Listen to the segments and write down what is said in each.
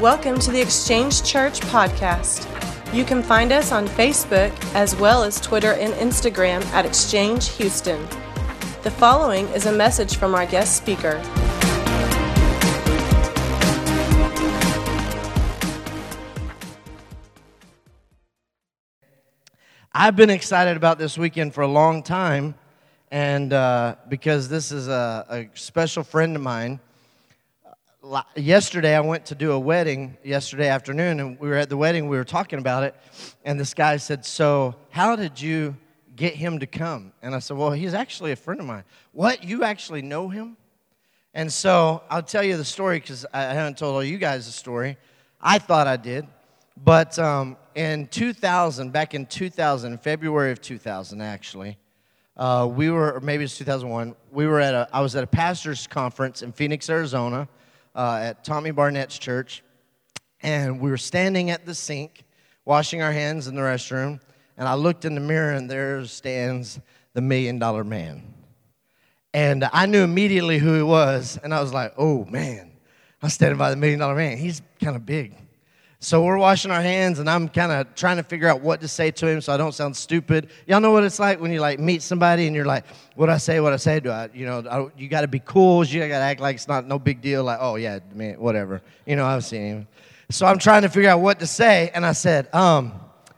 Welcome to the Exchange Church podcast. You can find us on Facebook as well as Twitter and Instagram at Exchange Houston. The following is a message from our guest speaker. I've been excited about this weekend for a long time, and uh, because this is a, a special friend of mine. Yesterday, I went to do a wedding yesterday afternoon, and we were at the wedding. We were talking about it, and this guy said, "So, how did you get him to come?" And I said, "Well, he's actually a friend of mine." What? You actually know him? And so I'll tell you the story because I haven't told all you guys the story. I thought I did. But um, in 2000, back in 2000, February of 2000, actually, uh, we were, or maybe it's 2001, we were at a, I was at a pastor's conference in Phoenix, Arizona, uh, at Tommy Barnett's church. And we were standing at the sink, washing our hands in the restroom. And I looked in the mirror, and there stands the million dollar man. And I knew immediately who he was. And I was like, oh, man, I'm standing by the million dollar man. He's kind of big. So we're washing our hands, and I'm kind of trying to figure out what to say to him so I don't sound stupid. Y'all know what it's like when you like meet somebody and you're like, "What I say? What I say? Do I? You know, I, you got to be cool. You got to act like it's not no big deal. Like, oh yeah, man, whatever. You know, I've seen him. So I'm trying to figure out what to say, and I said, um,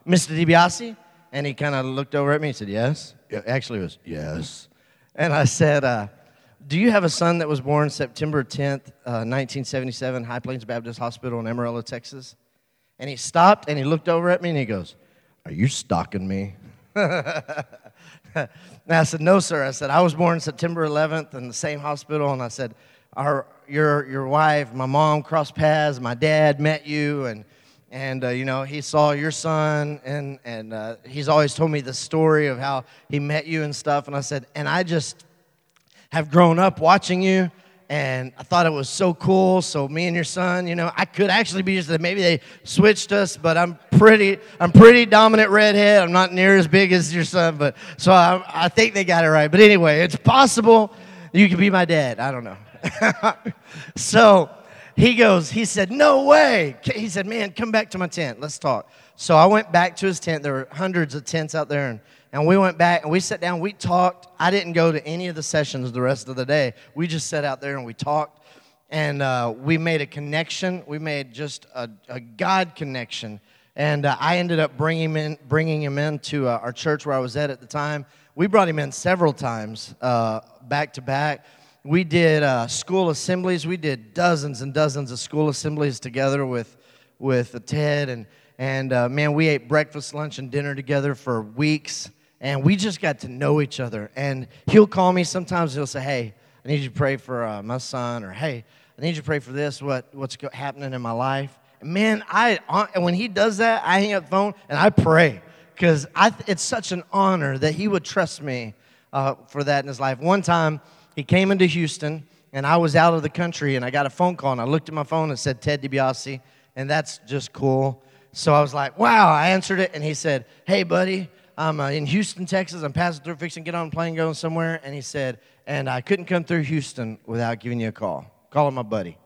"Mr. DiBiase," and he kind of looked over at me and said, "Yes." Yeah, Actually, it was yes. And I said, uh, "Do you have a son that was born September 10th, uh, 1977, High Plains Baptist Hospital in Amarillo, Texas?" And he stopped and he looked over at me and he goes, Are you stalking me? and I said, No, sir. I said, I was born September 11th in the same hospital. And I said, Our, your, your wife, my mom crossed paths. My dad met you. And, and uh, you know, he saw your son. And, and uh, he's always told me the story of how he met you and stuff. And I said, And I just have grown up watching you and I thought it was so cool. So me and your son, you know, I could actually be just maybe they switched us, but I'm pretty, I'm pretty dominant redhead. I'm not near as big as your son, but so I, I think they got it right. But anyway, it's possible you could be my dad. I don't know. so he goes, he said, no way. He said, man, come back to my tent. Let's talk. So I went back to his tent. There were hundreds of tents out there, and and we went back and we sat down, we talked. I didn't go to any of the sessions the rest of the day. We just sat out there and we talked. And uh, we made a connection. We made just a, a God connection. And uh, I ended up bringing him in, bringing him into uh, our church where I was at at the time. We brought him in several times, uh, back to back. We did uh, school assemblies. We did dozens and dozens of school assemblies together with, with Ted. And, and uh, man, we ate breakfast, lunch, and dinner together for weeks and we just got to know each other. And he'll call me sometimes. He'll say, "Hey, I need you to pray for uh, my son," or "Hey, I need you to pray for this. What what's go- happening in my life?" And man, I and when he does that, I hang up the phone and I pray because it's such an honor that he would trust me uh, for that in his life. One time, he came into Houston, and I was out of the country, and I got a phone call, and I looked at my phone and said Ted DiBiase, and that's just cool. So I was like, "Wow!" I answered it, and he said, "Hey, buddy." I'm uh, in Houston, Texas. I'm passing through, fixing to get on a plane, going somewhere. And he said, and I couldn't come through Houston without giving you a call. Calling my buddy.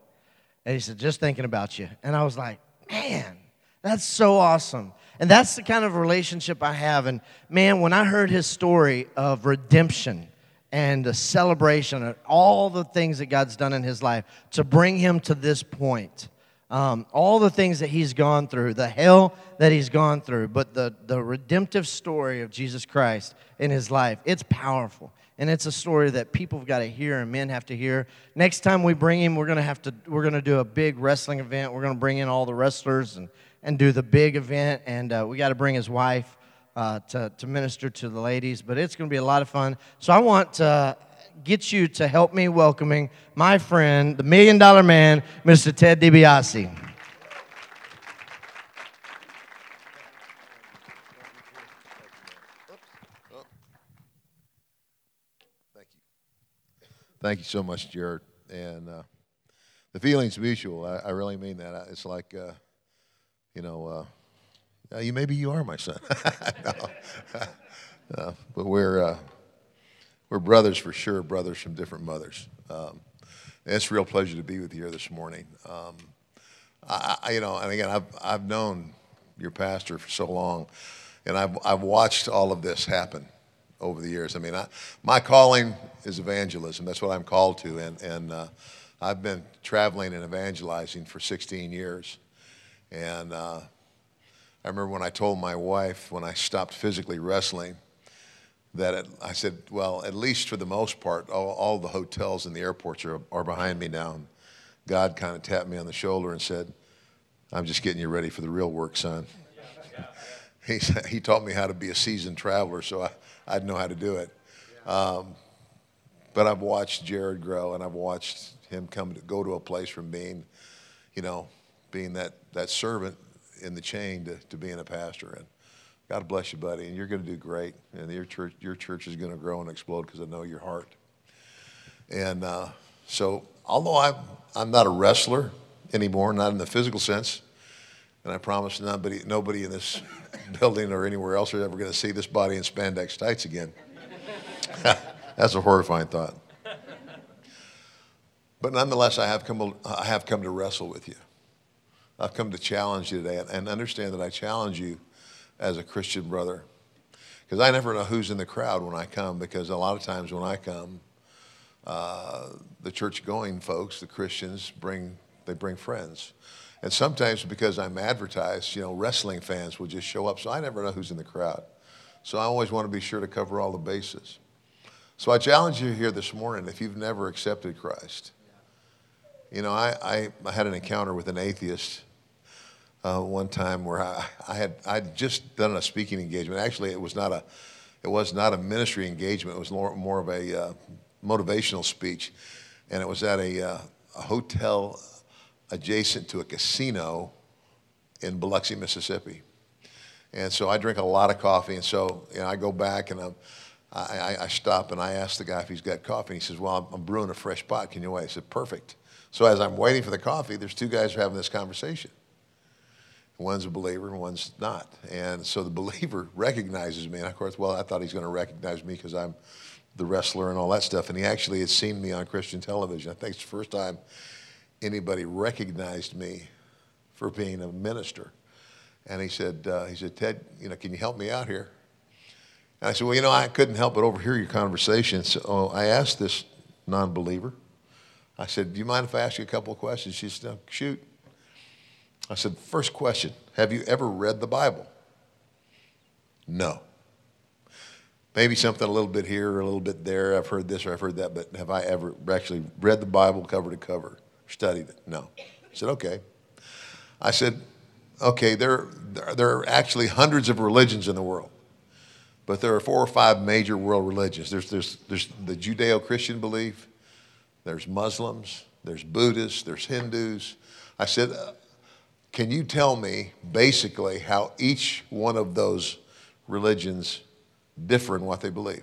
And he said, just thinking about you. And I was like, man, that's so awesome. And that's the kind of relationship I have. And man, when I heard his story of redemption and the celebration of all the things that God's done in his life to bring him to this point, um, all the things that he's gone through, the hell that he's gone through, but the, the redemptive story of Jesus Christ in his life, it's powerful. And it's a story that people have got to hear and men have to hear. Next time we bring him, we're going to have to, we're going to do a big wrestling event. We're going to bring in all the wrestlers and, and do the big event. And uh, we got to bring his wife uh, to, to minister to the ladies. But it's going to be a lot of fun. So I want to get you to help me welcoming my friend, the million dollar man, Mr. Ted DiBiase. Thank you. So much, Jared. And uh, the feeling's mutual. I, I, really mean that. It's like, uh, you know, uh, you maybe you are my son. no. but we're uh, we're brothers for sure, brothers from different mothers. Um, it's a real pleasure to be with you here this morning. Um, I, I, you know, and again, I've, I've known your pastor for so long, and I've, I've watched all of this happen over the years. I mean, I, my calling is evangelism. That's what I'm called to, and, and uh, I've been traveling and evangelizing for 16 years. And uh, I remember when I told my wife when I stopped physically wrestling that it, I said, well, at least for the most part, all, all the hotels and the airports are, are behind me now. And God kind of tapped me on the shoulder and said, I'm just getting you ready for the real work, son. he, he taught me how to be a seasoned traveler, so I, I'd know how to do it. Um, but I've watched Jared grow, and I've watched him come to go to a place from being, you know, being that, that servant in the chain to, to being a pastor. And God bless you, buddy. And you're going to do great. And your church, your church is going to grow and explode because I know your heart. And uh, so, although I'm, I'm not a wrestler anymore, not in the physical sense, and I promise nobody, nobody in this building or anywhere else are ever going to see this body in spandex tights again. That's a horrifying thought. But nonetheless, I have come, I have come to wrestle with you. I've come to challenge you today and understand that I challenge you as a Christian brother. Because I never know who's in the crowd when I come, because a lot of times when I come, uh, the church going folks, the Christians, bring, they bring friends. And sometimes because I'm advertised, you know, wrestling fans will just show up. So I never know who's in the crowd. So I always want to be sure to cover all the bases. So I challenge you here this morning if you've never accepted Christ, you know, I, I, I had an encounter with an atheist uh, one time where I, I had I'd just done a speaking engagement. Actually, it was not a it was not a ministry engagement. It was more, more of a uh, motivational speech, and it was at a, uh, a hotel adjacent to a casino in Biloxi, Mississippi. And so I drink a lot of coffee, and so you know, I go back and I'm, I, I, stop and I ask the guy if he's got coffee. And he says, "Well, I'm, I'm brewing a fresh pot. Can you wait?" I said, "Perfect." So as I'm waiting for the coffee, there's two guys are having this conversation. One's a believer and one's not. And so the believer recognizes me. And of course, well, I thought he's going to recognize me because I'm the wrestler and all that stuff. And he actually had seen me on Christian television. I think it's the first time anybody recognized me for being a minister. And he said, uh, he said, Ted, you know, can you help me out here? And I said, well, you know, I couldn't help but overhear your conversation. So I asked this non-believer, I said, Do you mind if I ask you a couple of questions? She said, Shoot. I said, First question Have you ever read the Bible? No. Maybe something a little bit here or a little bit there. I've heard this or I've heard that, but have I ever actually read the Bible cover to cover, studied it? No. I said, Okay. I said, Okay, there, there are actually hundreds of religions in the world but there are four or five major world religions. There's, there's, there's the Judeo Christian belief, there's Muslims, there's Buddhists, there's Hindus. I said, Can you tell me basically how each one of those religions differ in what they believe?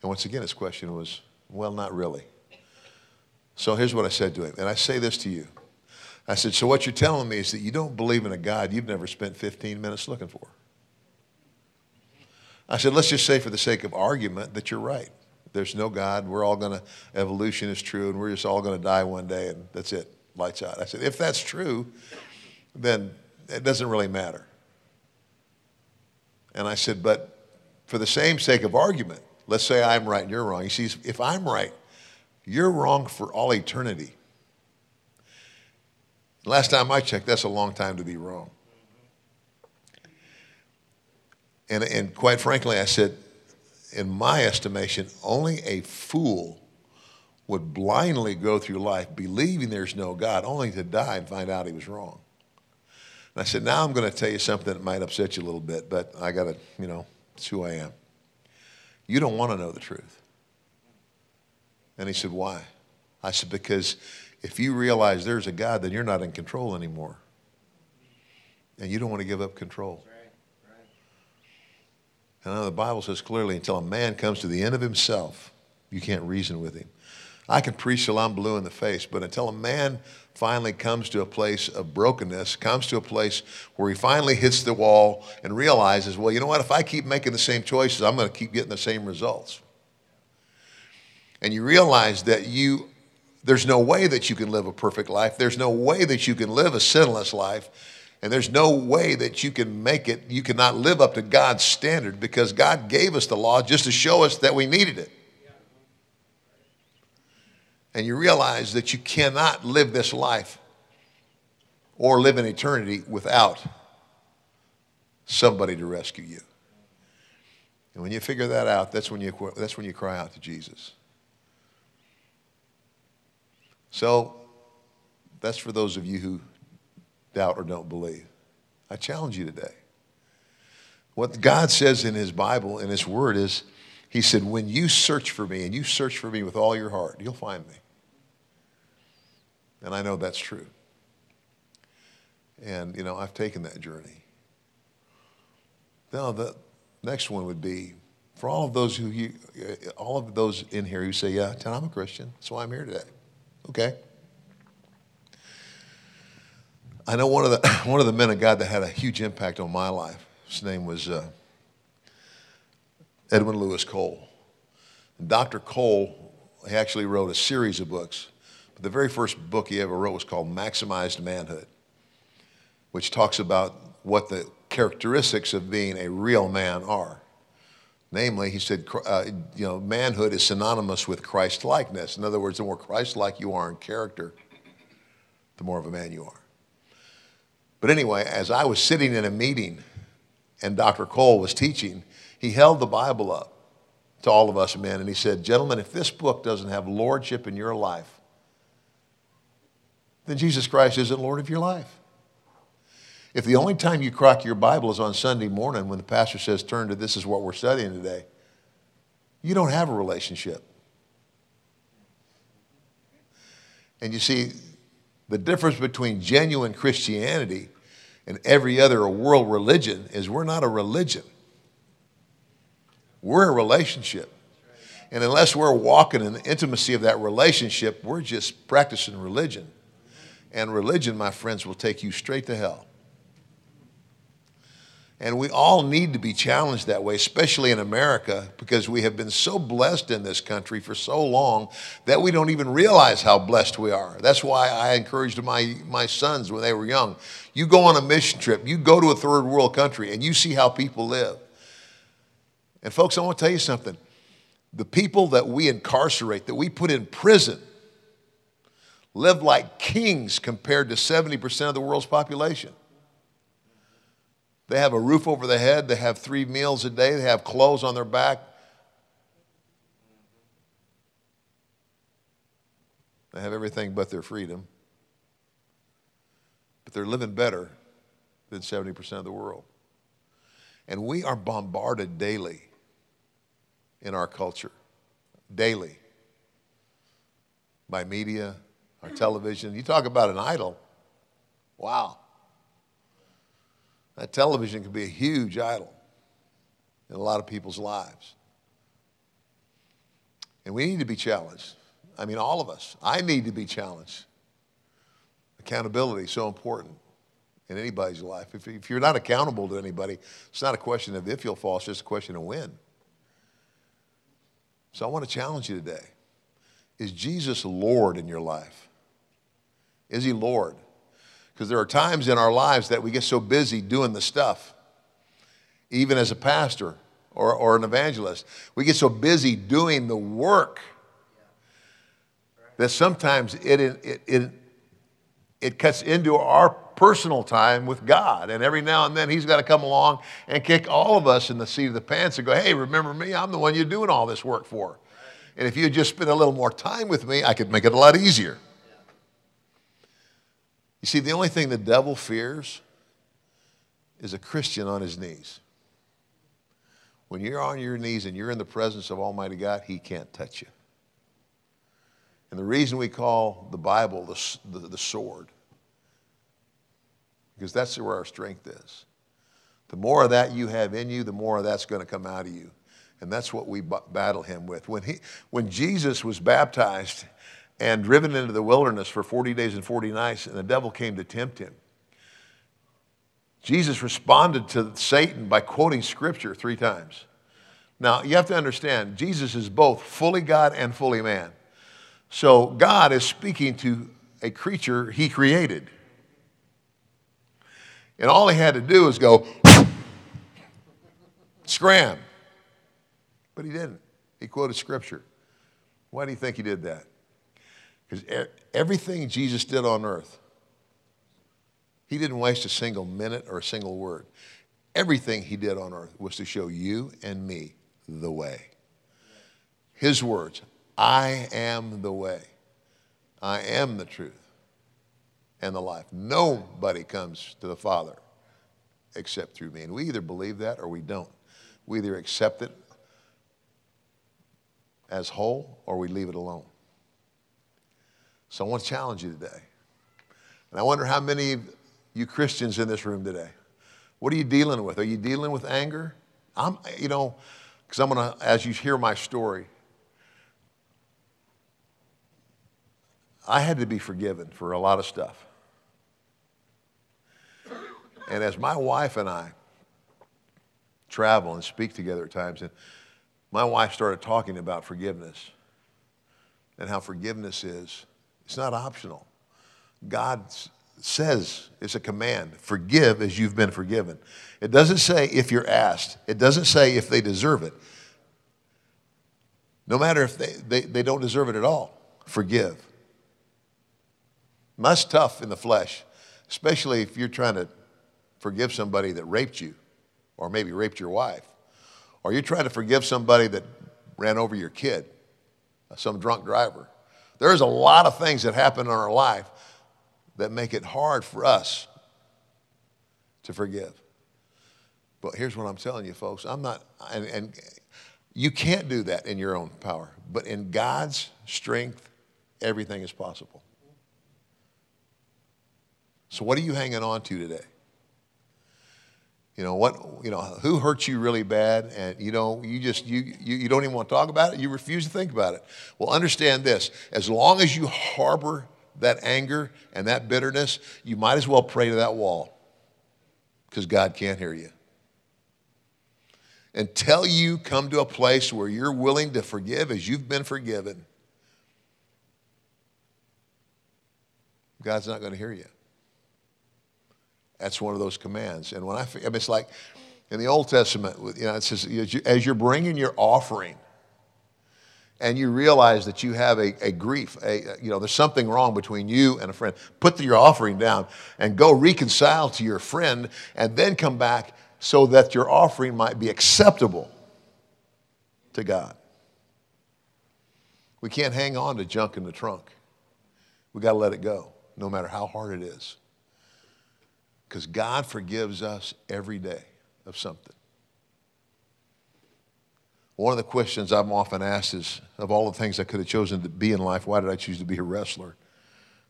And once again, his question was, Well, not really. So here's what I said to him, and I say this to you. I said, So what you're telling me is that you don't believe in a God you've never spent 15 minutes looking for. I said, Let's just say, for the sake of argument, that you're right there's no God. We're all going to, evolution is true, and we're just all going to die one day, and that's it, lights out. I said, if that's true, then it doesn't really matter. And I said, but for the same sake of argument, let's say I'm right and you're wrong. He sees, if I'm right, you're wrong for all eternity. Last time I checked, that's a long time to be wrong. And, and quite frankly, I said, in my estimation, only a fool would blindly go through life believing there's no God, only to die and find out he was wrong. And I said, Now I'm going to tell you something that might upset you a little bit, but I got to, you know, it's who I am. You don't want to know the truth. And he said, Why? I said, Because if you realize there's a God, then you're not in control anymore. And you don't want to give up control. And the Bible says clearly, until a man comes to the end of himself, you can't reason with him. I can preach till I'm blue in the face, but until a man finally comes to a place of brokenness, comes to a place where he finally hits the wall and realizes, well, you know what? If I keep making the same choices, I'm going to keep getting the same results. And you realize that you there's no way that you can live a perfect life. There's no way that you can live a sinless life. And there's no way that you can make it, you cannot live up to God's standard because God gave us the law just to show us that we needed it. And you realize that you cannot live this life or live in eternity without somebody to rescue you. And when you figure that out, that's when you, that's when you cry out to Jesus. So that's for those of you who doubt or don't believe. I challenge you today. What God says in His Bible, in His Word, is He said, When you search for me and you search for me with all your heart, you'll find me. And I know that's true. And, you know, I've taken that journey. Now, the next one would be for all of those who, you, all of those in here who say, Yeah, I'm a Christian. That's why I'm here today. Okay. I know one of the one of the men of God that had a huge impact on my life. His name was uh, Edwin Louis Cole. And Dr. Cole, he actually wrote a series of books. But the very first book he ever wrote was called Maximized Manhood, which talks about what the characteristics of being a real man are. Namely, he said, uh, you know, manhood is synonymous with Christ likeness. In other words, the more Christ like you are in character, the more of a man you are. But anyway, as I was sitting in a meeting and Dr. Cole was teaching, he held the Bible up to all of us men and he said, Gentlemen, if this book doesn't have lordship in your life, then Jesus Christ isn't Lord of your life. If the only time you crack your Bible is on Sunday morning when the pastor says, turn to this is what we're studying today, you don't have a relationship. And you see, the difference between genuine Christianity and every other world religion is we're not a religion. We're a relationship. And unless we're walking in the intimacy of that relationship, we're just practicing religion. And religion, my friends, will take you straight to hell. And we all need to be challenged that way, especially in America, because we have been so blessed in this country for so long that we don't even realize how blessed we are. That's why I encouraged my, my sons when they were young you go on a mission trip, you go to a third world country, and you see how people live. And, folks, I want to tell you something. The people that we incarcerate, that we put in prison, live like kings compared to 70% of the world's population. They have a roof over their head. They have three meals a day. They have clothes on their back. They have everything but their freedom. But they're living better than 70% of the world. And we are bombarded daily in our culture, daily, by media, our television. You talk about an idol. Wow. That television can be a huge idol in a lot of people's lives. And we need to be challenged. I mean, all of us. I need to be challenged. Accountability is so important in anybody's life. If, if you're not accountable to anybody, it's not a question of if you'll fall, it's just a question of when. So I want to challenge you today. Is Jesus Lord in your life? Is he Lord? Because there are times in our lives that we get so busy doing the stuff, even as a pastor or, or an evangelist. We get so busy doing the work that sometimes it, it, it, it cuts into our personal time with God. And every now and then He's got to come along and kick all of us in the seat of the pants and go, hey, remember me? I'm the one you're doing all this work for. And if you just spend a little more time with me, I could make it a lot easier. You see, the only thing the devil fears is a Christian on his knees. When you're on your knees and you're in the presence of Almighty God, he can't touch you. And the reason we call the Bible the, the, the sword, because that's where our strength is. The more of that you have in you, the more of that's going to come out of you. And that's what we battle him with. When, he, when Jesus was baptized, and driven into the wilderness for 40 days and 40 nights, and the devil came to tempt him. Jesus responded to Satan by quoting scripture three times. Now, you have to understand, Jesus is both fully God and fully man. So God is speaking to a creature he created. And all he had to do was go, scram. But he didn't. He quoted scripture. Why do you think he did that? Because everything Jesus did on earth, he didn't waste a single minute or a single word. Everything he did on earth was to show you and me the way. His words I am the way, I am the truth and the life. Nobody comes to the Father except through me. And we either believe that or we don't. We either accept it as whole or we leave it alone. So I want to challenge you today. And I wonder how many of you Christians in this room today, what are you dealing with? Are you dealing with anger? I'm, you know, because I'm going to, as you hear my story, I had to be forgiven for a lot of stuff. And as my wife and I travel and speak together at times, and my wife started talking about forgiveness and how forgiveness is, it's not optional. God says it's a command forgive as you've been forgiven. It doesn't say if you're asked, it doesn't say if they deserve it. No matter if they, they, they don't deserve it at all, forgive. That's tough in the flesh, especially if you're trying to forgive somebody that raped you or maybe raped your wife, or you're trying to forgive somebody that ran over your kid, some drunk driver. There's a lot of things that happen in our life that make it hard for us to forgive. But here's what I'm telling you, folks. I'm not, and, and you can't do that in your own power, but in God's strength, everything is possible. So, what are you hanging on to today? You know what? You know who hurt you really bad, and you know you just you, you you don't even want to talk about it. You refuse to think about it. Well, understand this: as long as you harbor that anger and that bitterness, you might as well pray to that wall, because God can't hear you. Until you come to a place where you're willing to forgive as you've been forgiven, God's not going to hear you. That's one of those commands. And when I, I mean, it's like in the Old Testament, you know, it says, as you're bringing your offering, and you realize that you have a, a grief, a, you know, there's something wrong between you and a friend, put your offering down and go reconcile to your friend and then come back so that your offering might be acceptable to God. We can't hang on to junk in the trunk. We got to let it go, no matter how hard it is. Because God forgives us every day of something. One of the questions I'm often asked is of all the things I could have chosen to be in life, why did I choose to be a wrestler?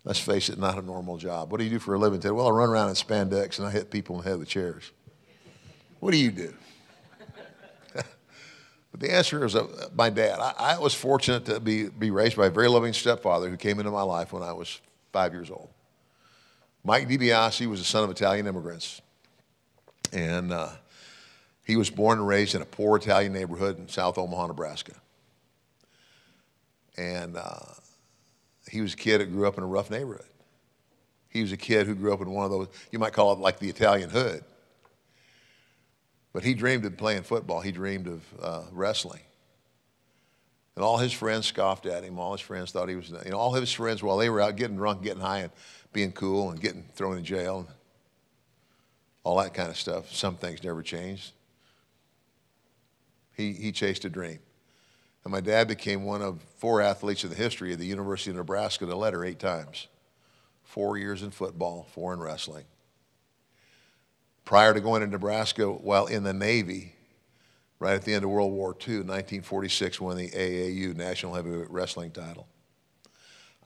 Let's face it, not a normal job. What do you do for a living today? Well, I run around in spandex and I hit people in the head with chairs. What do you do? but the answer is uh, my dad. I, I was fortunate to be, be raised by a very loving stepfather who came into my life when I was five years old. Mike DiBiase was the son of Italian immigrants. And uh, he was born and raised in a poor Italian neighborhood in South Omaha, Nebraska. And uh, he was a kid that grew up in a rough neighborhood. He was a kid who grew up in one of those, you might call it like the Italian hood. But he dreamed of playing football, he dreamed of uh, wrestling. And all his friends scoffed at him. All his friends thought he was, you know, all his friends, while they were out getting drunk, getting high, and being cool and getting thrown in jail all that kind of stuff. Some things never changed. He, he chased a dream. And my dad became one of four athletes in the history of the University of Nebraska to letter eight times. Four years in football, four in wrestling. Prior to going to Nebraska while in the Navy, right at the end of World War II, 1946, won the AAU National Heavyweight Wrestling title.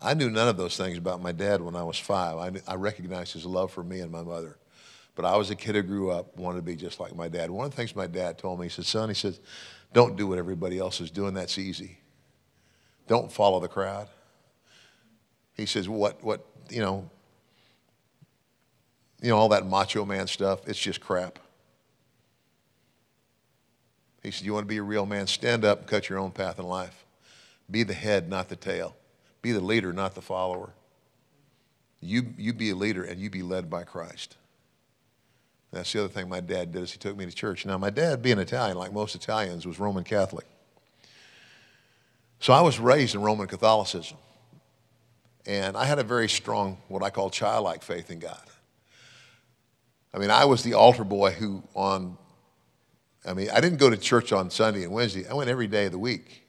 I knew none of those things about my dad when I was five. I, I recognized his love for me and my mother. But I was a kid who grew up, wanted to be just like my dad. One of the things my dad told me, he said, son, he said, don't do what everybody else is doing. That's easy. Don't follow the crowd. He says, what, what, you know, you know, all that macho man stuff, it's just crap. He said, you want to be a real man, stand up and cut your own path in life. Be the head, not the tail. Be the leader, not the follower. You, you be a leader and you be led by Christ. That's the other thing my dad did is he took me to church. Now, my dad, being Italian, like most Italians, was Roman Catholic. So I was raised in Roman Catholicism. And I had a very strong, what I call childlike faith in God. I mean, I was the altar boy who, on, I mean, I didn't go to church on Sunday and Wednesday. I went every day of the week.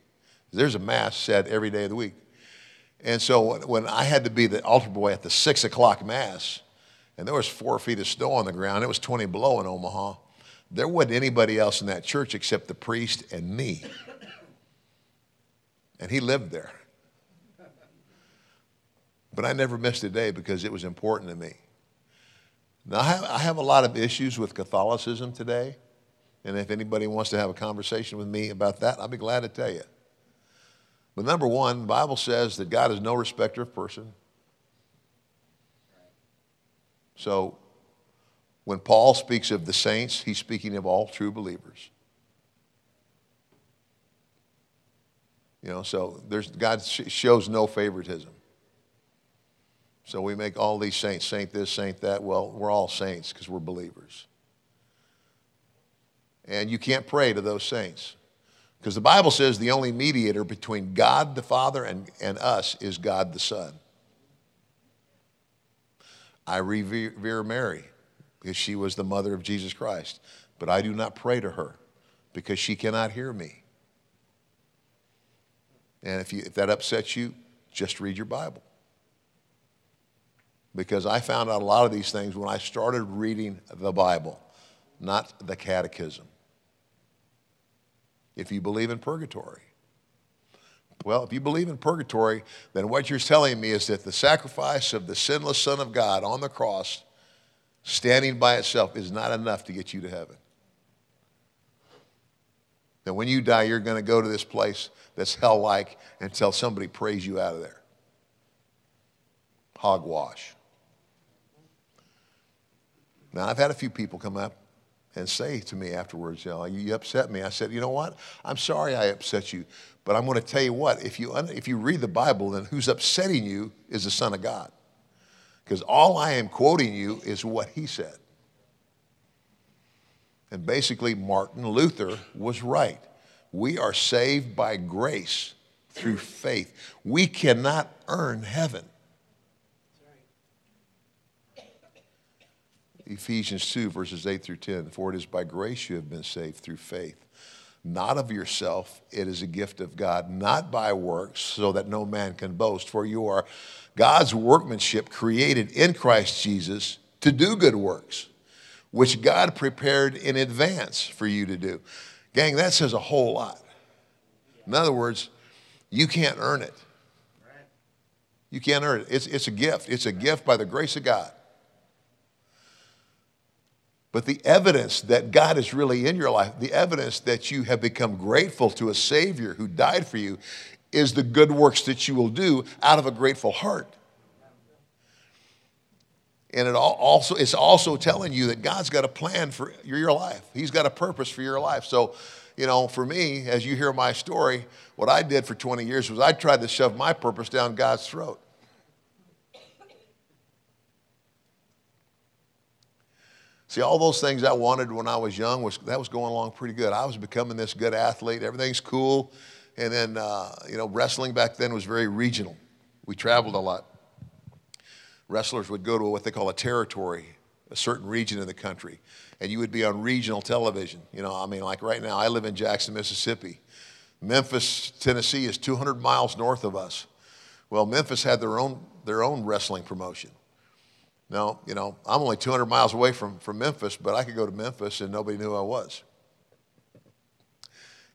There's a mass said every day of the week. And so when I had to be the altar boy at the six o'clock mass, and there was four feet of snow on the ground, it was 20 below in Omaha, there wasn't anybody else in that church except the priest and me. And he lived there. But I never missed a day because it was important to me. Now, I have, I have a lot of issues with Catholicism today. And if anybody wants to have a conversation with me about that, I'll be glad to tell you. But number one, Bible says that God is no respecter of person. So when Paul speaks of the saints, he's speaking of all true believers. You know, so there's, God shows no favoritism. So we make all these saints, saint this, saint that. Well, we're all saints because we're believers. And you can't pray to those saints. Because the Bible says the only mediator between God the Father and, and us is God the Son. I revere Mary because she was the mother of Jesus Christ, but I do not pray to her because she cannot hear me. And if, you, if that upsets you, just read your Bible because I found out a lot of these things when I started reading the Bible, not the catechism. If you believe in purgatory, well, if you believe in purgatory, then what you're telling me is that the sacrifice of the sinless Son of God on the cross, standing by itself, is not enough to get you to heaven. That when you die, you're going to go to this place that's hell like until somebody prays you out of there. Hogwash. Now, I've had a few people come up and say to me afterwards, you know, you upset me. I said, you know what? I'm sorry I upset you, but I'm going to tell you what. If you, if you read the Bible, then who's upsetting you is the Son of God. Because all I am quoting you is what he said. And basically, Martin Luther was right. We are saved by grace through faith. We cannot earn heaven. Ephesians 2, verses 8 through 10. For it is by grace you have been saved through faith, not of yourself. It is a gift of God, not by works, so that no man can boast. For you are God's workmanship created in Christ Jesus to do good works, which God prepared in advance for you to do. Gang, that says a whole lot. In other words, you can't earn it. You can't earn it. It's, it's a gift. It's a gift by the grace of God. But the evidence that God is really in your life, the evidence that you have become grateful to a Savior who died for you, is the good works that you will do out of a grateful heart. And it also, it's also telling you that God's got a plan for your life. He's got a purpose for your life. So, you know, for me, as you hear my story, what I did for 20 years was I tried to shove my purpose down God's throat. See, all those things I wanted when I was young was that was going along pretty good. I was becoming this good athlete. Everything's cool, and then uh, you know, wrestling back then was very regional. We traveled a lot. Wrestlers would go to what they call a territory, a certain region of the country, and you would be on regional television. You know, I mean, like right now, I live in Jackson, Mississippi. Memphis, Tennessee is 200 miles north of us. Well, Memphis had their own their own wrestling promotion. Now, you know, I'm only 200 miles away from, from Memphis, but I could go to Memphis and nobody knew who I was.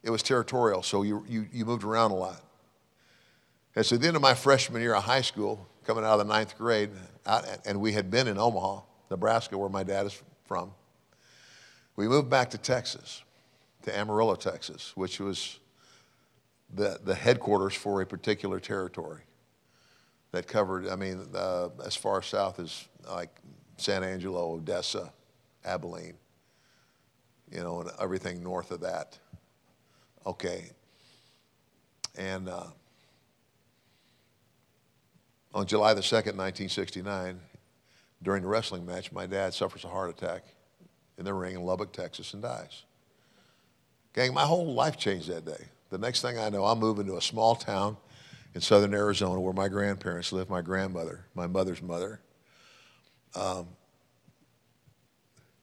It was territorial, so you, you, you moved around a lot. And so, at the end of my freshman year of high school, coming out of the ninth grade, and we had been in Omaha, Nebraska, where my dad is from, we moved back to Texas, to Amarillo, Texas, which was the, the headquarters for a particular territory that covered, I mean, uh, as far south as like San Angelo, Odessa, Abilene, you know, and everything north of that. Okay. And uh, On July the 2nd, 1969, during the wrestling match, my dad suffers a heart attack in the ring in Lubbock, Texas, and dies. Gang, my whole life changed that day. The next thing I know, I'm moving to a small town in southern Arizona where my grandparents lived, my grandmother, my mother's mother, um,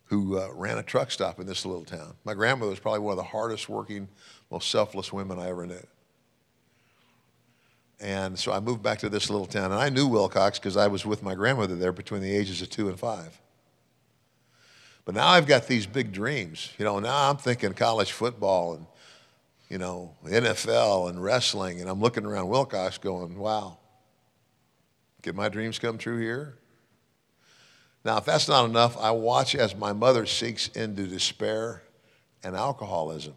who uh, ran a truck stop in this little town. My grandmother was probably one of the hardest working, most selfless women I ever knew. And so I moved back to this little town. And I knew Willcox because I was with my grandmother there between the ages of two and five. But now I've got these big dreams. You know, now I'm thinking college football and, you know, NFL and wrestling. And I'm looking around Willcox going, wow, can my dreams come true here? Now, if that's not enough, I watch as my mother sinks into despair and alcoholism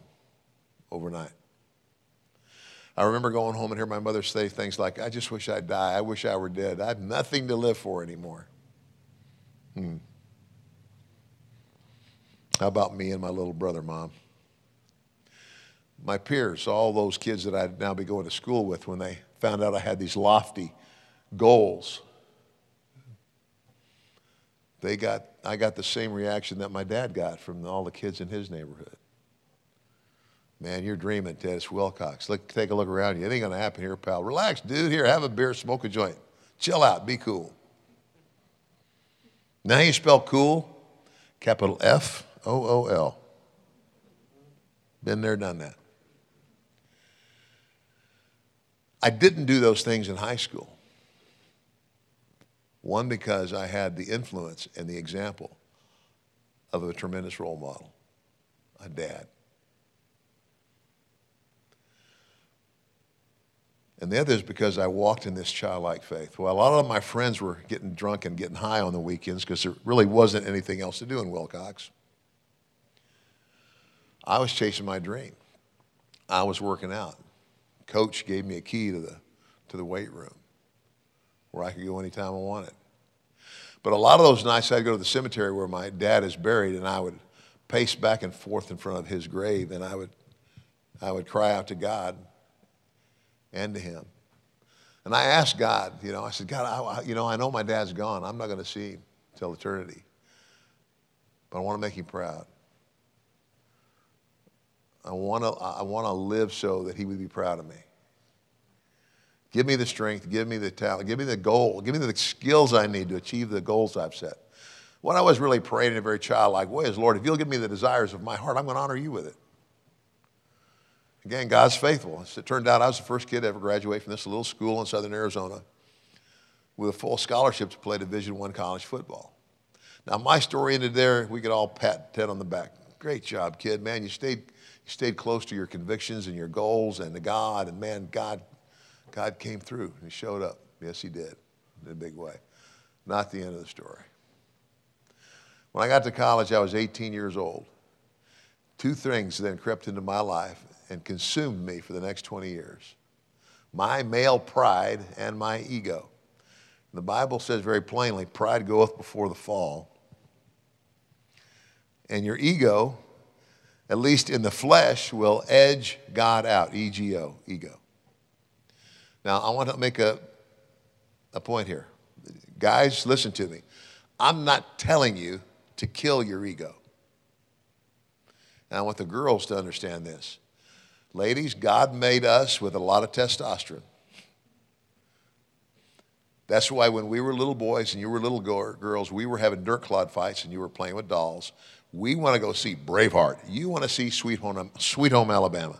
overnight. I remember going home and hear my mother say things like, I just wish I'd die. I wish I were dead. I have nothing to live for anymore. Hmm. How about me and my little brother, Mom? My peers, all those kids that I'd now be going to school with, when they found out I had these lofty goals, they got, I got the same reaction that my dad got from all the kids in his neighborhood. Man, you're dreaming, Ted. Willcox. Look, take a look around you. It ain't to happen here, pal. Relax, dude. Here, have a beer, smoke a joint. Chill out. Be cool. Now you spell cool, capital F O O L. Been there, done that. I didn't do those things in high school. One, because I had the influence and the example of a tremendous role model, a dad. And the other is because I walked in this childlike faith. Well, a lot of my friends were getting drunk and getting high on the weekends because there really wasn't anything else to do in Willcox. I was chasing my dream. I was working out. Coach gave me a key to the, to the weight room where I could go anytime I wanted. But a lot of those nights I'd go to the cemetery where my dad is buried and I would pace back and forth in front of his grave and I would, I would cry out to God and to him. And I asked God, you know, I said, God, I, you know, I know my dad's gone. I'm not going to see him till eternity. But I want to make him proud. I want to, I want to live so that he would be proud of me. Give me the strength, give me the talent, give me the goal, give me the skills I need to achieve the goals I've set. What I was really praying in a very childlike way is, Lord, if you'll give me the desires of my heart, I'm going to honor you with it. Again, God's faithful. As it turned out, I was the first kid to ever graduate from this little school in southern Arizona with a full scholarship to play Division One college football. Now, my story ended there. We could all pat Ted on the back. Great job, kid. Man, you stayed, you stayed close to your convictions and your goals and to God. And man, God, God came through and He showed up. Yes, He did in a big way. Not the end of the story. When I got to college, I was 18 years old. Two things then crept into my life and consumed me for the next 20 years my male pride and my ego. The Bible says very plainly pride goeth before the fall. And your ego, at least in the flesh, will edge God out. E G O, ego. Now, I want to make a, a point here. Guys, listen to me. I'm not telling you to kill your ego. And I want the girls to understand this. Ladies, God made us with a lot of testosterone. That's why when we were little boys and you were little girls, we were having dirt clod fights and you were playing with dolls. We want to go see Braveheart. You want to see Sweet Home, Sweet Home Alabama.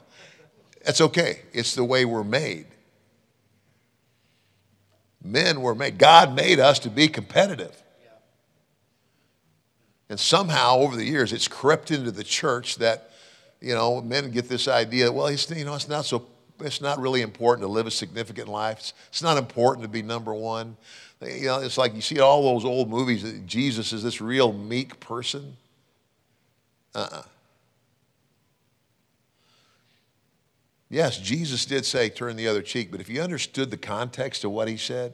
That's okay. It's the way we're made. Men were made. God made us to be competitive. And somehow over the years, it's crept into the church that you know, men get this idea, well, it's, you know, it's not so, it's not really important to live a significant life. It's, it's not important to be number one. You know, it's like you see all those old movies that Jesus is this real meek person. Uh-uh. Yes, Jesus did say turn the other cheek, but if you understood the context of what he said,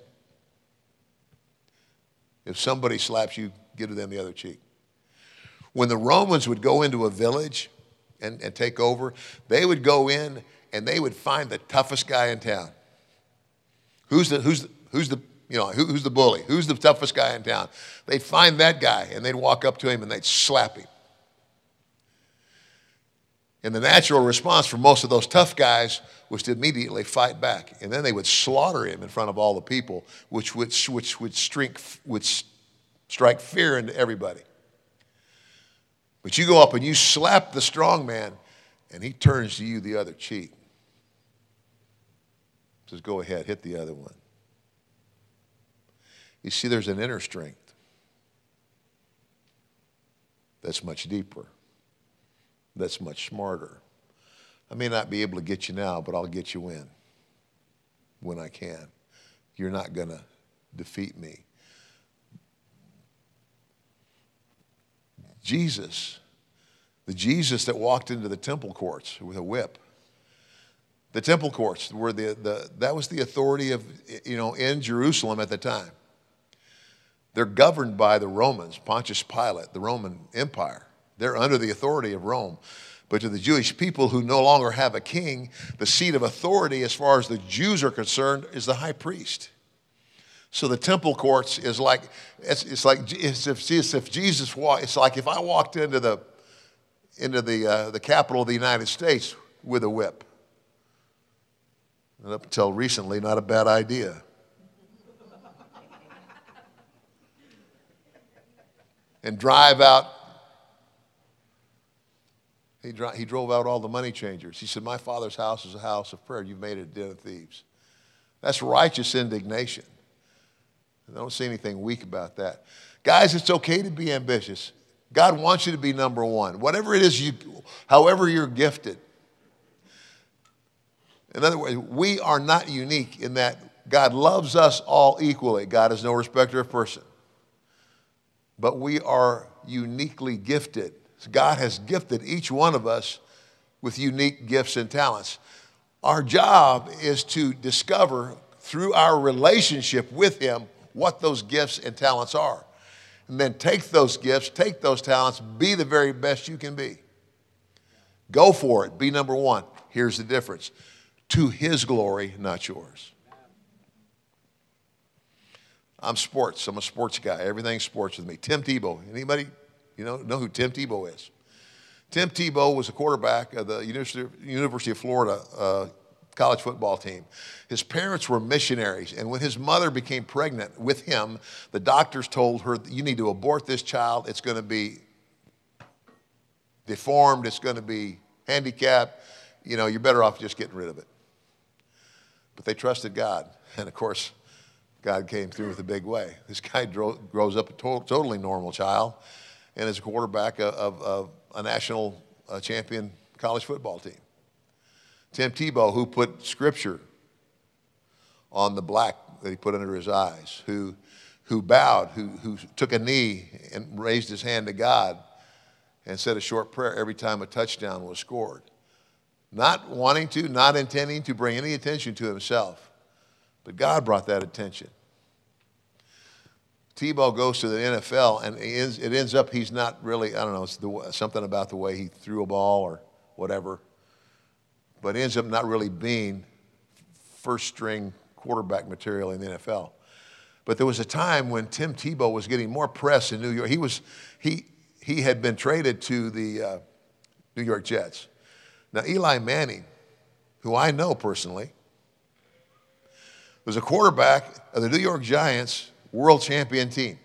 if somebody slaps you, give them the other cheek. When the Romans would go into a village and, and take over, they would go in and they would find the toughest guy in town. Who's the, who's the, who's the, You know, who, who's the bully? Who's the toughest guy in town? They'd find that guy and they'd walk up to him and they'd slap him. And the natural response for most of those tough guys was to immediately fight back. And then they would slaughter him in front of all the people, which would, which would, strike, would strike fear into everybody. But you go up and you slap the strong man, and he turns to you the other cheek. Says, Go ahead, hit the other one. You see, there's an inner strength that's much deeper that's much smarter. I may not be able to get you now, but I'll get you in when I can. You're not going to defeat me. Jesus, the Jesus that walked into the temple courts with a whip. The temple courts were the, the that was the authority of you know in Jerusalem at the time. They're governed by the Romans, Pontius Pilate, the Roman Empire. They're under the authority of Rome. But to the Jewish people who no longer have a king, the seat of authority, as far as the Jews are concerned, is the high priest. So the temple courts is like it's, it's like it's if, it's if Jesus walked. It's like if I walked into the into the uh, the capital of the United States with a whip. And up until recently, not a bad idea. and drive out he, dro- he drove out all the money changers. He said, My father's house is a house of prayer. You've made it a den of thieves. That's righteous indignation. I don't see anything weak about that. Guys, it's okay to be ambitious. God wants you to be number one. Whatever it is you, however you're gifted. In other words, we are not unique in that God loves us all equally. God is no respecter of person. But we are uniquely gifted. God has gifted each one of us with unique gifts and talents. Our job is to discover through our relationship with Him what those gifts and talents are. And then take those gifts, take those talents, be the very best you can be. Go for it. Be number one. Here's the difference to His glory, not yours. I'm sports. I'm a sports guy. Everything's sports with me. Tim Tebow. Anybody you know, know who Tim Tebow is? Tim Tebow was a quarterback of the University of Florida uh, college football team. His parents were missionaries, and when his mother became pregnant with him, the doctors told her, You need to abort this child. It's going to be deformed, it's going to be handicapped. You know, you're better off just getting rid of it. But they trusted God. And of course, God came through with a big way. This guy grows up a to- totally normal child and is a quarterback of, of a national uh, champion college football team. Tim Tebow, who put scripture on the black that he put under his eyes, who, who bowed, who, who took a knee and raised his hand to God and said a short prayer every time a touchdown was scored. Not wanting to, not intending to bring any attention to himself, but God brought that attention. Tebow goes to the NFL, and it ends up he's not really, I don't know, it's the, something about the way he threw a ball or whatever, but ends up not really being first string quarterback material in the NFL. But there was a time when Tim Tebow was getting more press in New York. He, was, he, he had been traded to the uh, New York Jets. Now, Eli Manning, who I know personally, was a quarterback of the New York Giants world champion team.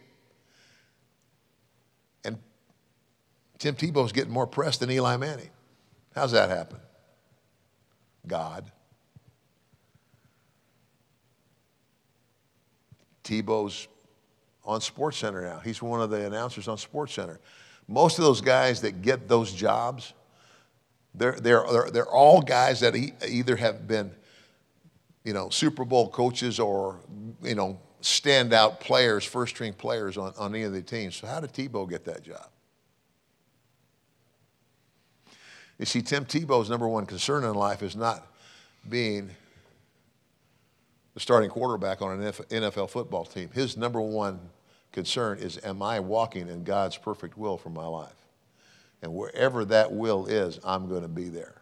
And Tim Tebow's getting more press than Eli Manning. How's that happen? God. Tebow's on SportsCenter now. He's one of the announcers on SportsCenter. Most of those guys that get those jobs, they're, they're, they're, they're all guys that either have been, you know, Super Bowl coaches or, you know, standout players, first string players on, on any of the teams. So, how did Tebow get that job? You see, Tim Tebow's number one concern in life is not being the starting quarterback on an NFL football team. His number one concern is Am I walking in God's perfect will for my life? And wherever that will is, I'm going to be there.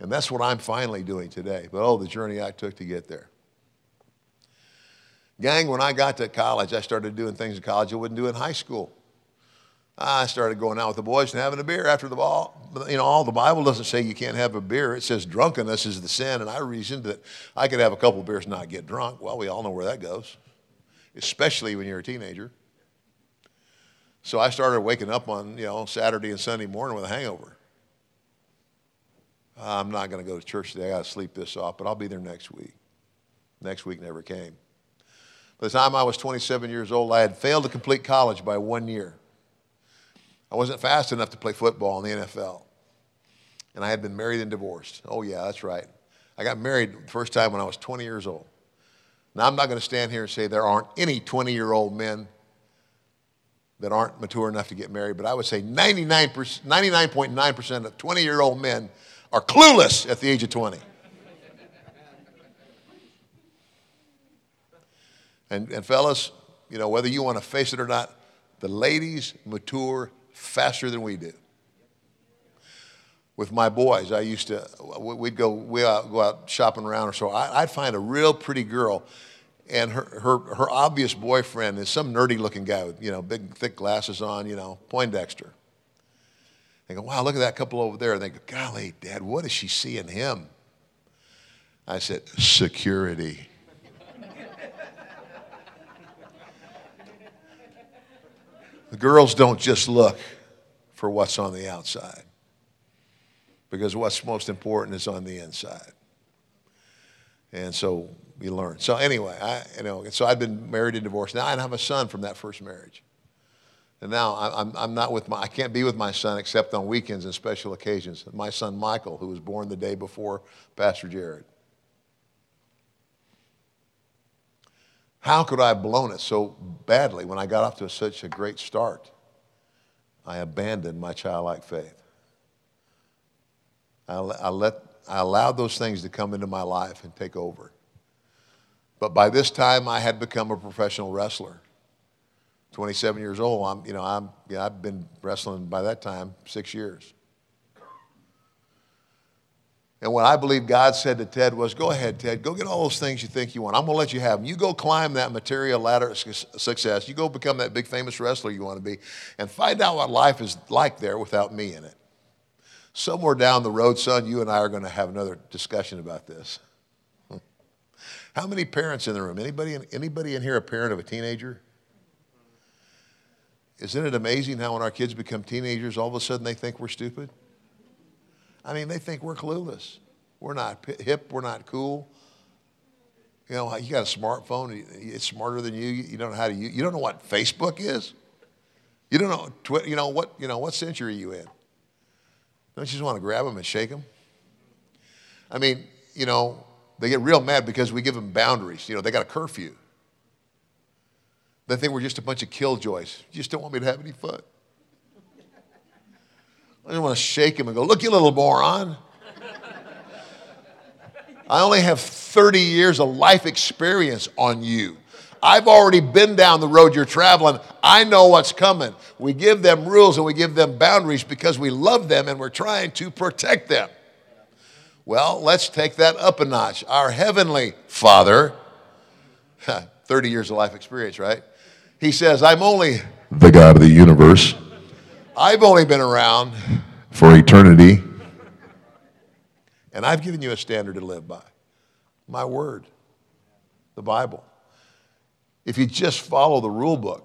And that's what I'm finally doing today. But oh, the journey I took to get there. Gang, when I got to college, I started doing things in college I wouldn't do in high school. I started going out with the boys and having a beer after the ball. You know, all the Bible doesn't say you can't have a beer. It says drunkenness is the sin, and I reasoned that I could have a couple beers and not get drunk. Well, we all know where that goes, especially when you're a teenager. So I started waking up on, you know, Saturday and Sunday morning with a hangover. I'm not going to go to church today. I got to sleep this off, but I'll be there next week. Next week never came. By the time I was 27 years old, I had failed to complete college by one year. I wasn't fast enough to play football in the NFL. And I had been married and divorced. Oh, yeah, that's right. I got married the first time when I was 20 years old. Now, I'm not going to stand here and say there aren't any 20 year old men that aren't mature enough to get married, but I would say 99.9% of 20 year old men are clueless at the age of 20. And, and fellas, you know, whether you want to face it or not, the ladies mature faster than we do. With my boys, I used to, we'd go, we go out shopping around or so. I'd find a real pretty girl, and her, her, her obvious boyfriend is some nerdy looking guy with, you know, big, thick glasses on, you know, Poindexter. They go, wow, look at that couple over there. And they go, golly, Dad, what does she see in him? I said, security. The girls don't just look for what's on the outside because what's most important is on the inside. And so we learn. So anyway, I, you know, so I've been married and divorced. Now I have a son from that first marriage. And now I'm, I'm not with my, I can't be with my son except on weekends and special occasions. My son Michael, who was born the day before Pastor Jared. How could I have blown it so badly when I got off to such a great start? I abandoned my childlike faith. I, I, let, I allowed those things to come into my life and take over. But by this time, I had become a professional wrestler. 27 years old. I'm, you know, I'm, you know, I've been wrestling by that time six years. And what I believe God said to Ted was, Go ahead, Ted, go get all those things you think you want. I'm going to let you have them. You go climb that material ladder of success. You go become that big famous wrestler you want to be and find out what life is like there without me in it. Somewhere down the road, son, you and I are going to have another discussion about this. Hmm. How many parents in the room? Anybody, anybody in here a parent of a teenager? Isn't it amazing how when our kids become teenagers, all of a sudden they think we're stupid? I mean, they think we're clueless. We're not hip. We're not cool. You know, you got a smartphone. It's smarter than you. You don't know how to use. You don't know what Facebook is. You don't know. Twi- you know what? You know what century are you in? Don't you just want to grab them and shake them? I mean, you know, they get real mad because we give them boundaries. You know, they got a curfew. They think we're just a bunch of killjoys. You just don't want me to have any fun. I just want to shake him and go, Look, you little moron. I only have 30 years of life experience on you. I've already been down the road you're traveling. I know what's coming. We give them rules and we give them boundaries because we love them and we're trying to protect them. Well, let's take that up a notch. Our Heavenly Father, 30 years of life experience, right? He says, I'm only the God of the universe. I've only been around for eternity. And I've given you a standard to live by my word, the Bible. If you just follow the rule book,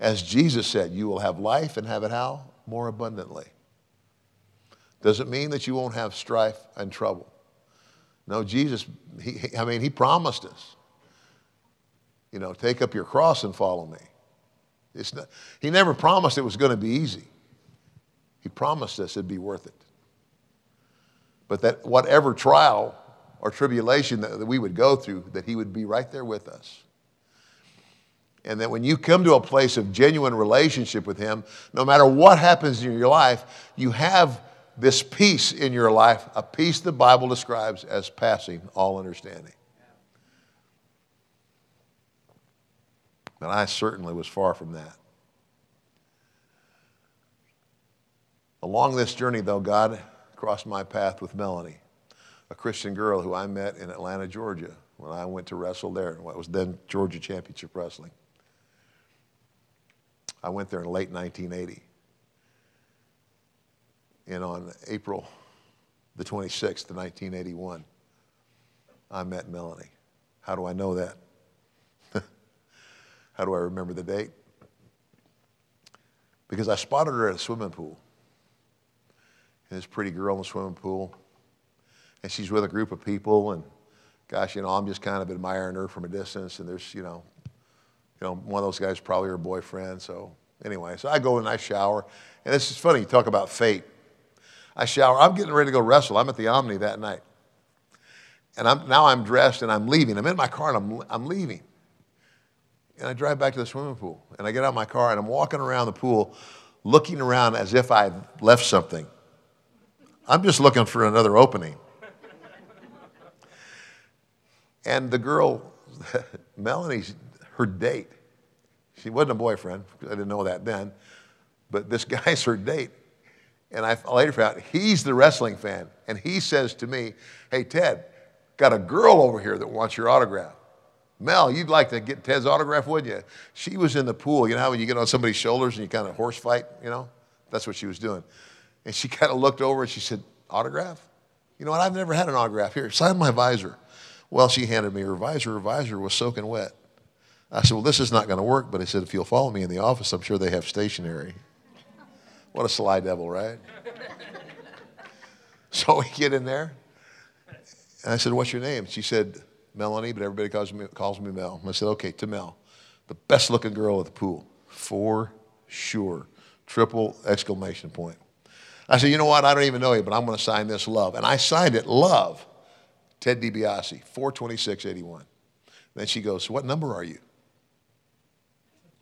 as Jesus said, you will have life and have it how? More abundantly. Does it mean that you won't have strife and trouble? No, Jesus, he, I mean, he promised us, you know, take up your cross and follow me. It's not, he never promised it was going to be easy. He promised us it'd be worth it. But that whatever trial or tribulation that, that we would go through, that He would be right there with us. And that when you come to a place of genuine relationship with Him, no matter what happens in your life, you have this peace in your life, a peace the Bible describes as passing all understanding. And I certainly was far from that. Along this journey, though, God crossed my path with Melanie, a Christian girl who I met in Atlanta, Georgia, when I went to wrestle there what was then Georgia Championship Wrestling. I went there in late 1980. And on April the 26th of 1981, I met Melanie. How do I know that? How do I remember the date? Because I spotted her at a swimming pool. And this pretty girl in the swimming pool. And she's with a group of people. And gosh, you know, I'm just kind of admiring her from a distance. And there's, you know, you know, one of those guys probably her boyfriend. So anyway, so I go and I shower. And this is funny, you talk about fate. I shower. I'm getting ready to go wrestle. I'm at the Omni that night. And I'm, now I'm dressed and I'm leaving. I'm in my car and I'm, I'm leaving. And I drive back to the swimming pool. And I get out of my car and I'm walking around the pool looking around as if I've left something. I'm just looking for another opening. and the girl, Melanie's her date. She wasn't a boyfriend. I didn't know that then. But this guy's her date. And I later found out he's the wrestling fan. And he says to me, Hey, Ted, got a girl over here that wants your autograph. Mel, you'd like to get Ted's autograph, wouldn't you? She was in the pool. You know how when you get on somebody's shoulders and you kind of horse fight, you know? That's what she was doing. And she kind of looked over and she said, Autograph? You know what? I've never had an autograph. Here, sign my visor. Well, she handed me her visor. Her visor was soaking wet. I said, Well, this is not going to work. But I said, If you'll follow me in the office, I'm sure they have stationery. What a sly devil, right? so we get in there. And I said, What's your name? She said, Melanie, but everybody calls me, calls me Mel. And I said, Okay, to Mel, the best looking girl at the pool, for sure. Triple exclamation point. I said, You know what? I don't even know you, but I'm going to sign this love. And I signed it, love, Ted DiBiase, 42681. Then she goes, What number are you?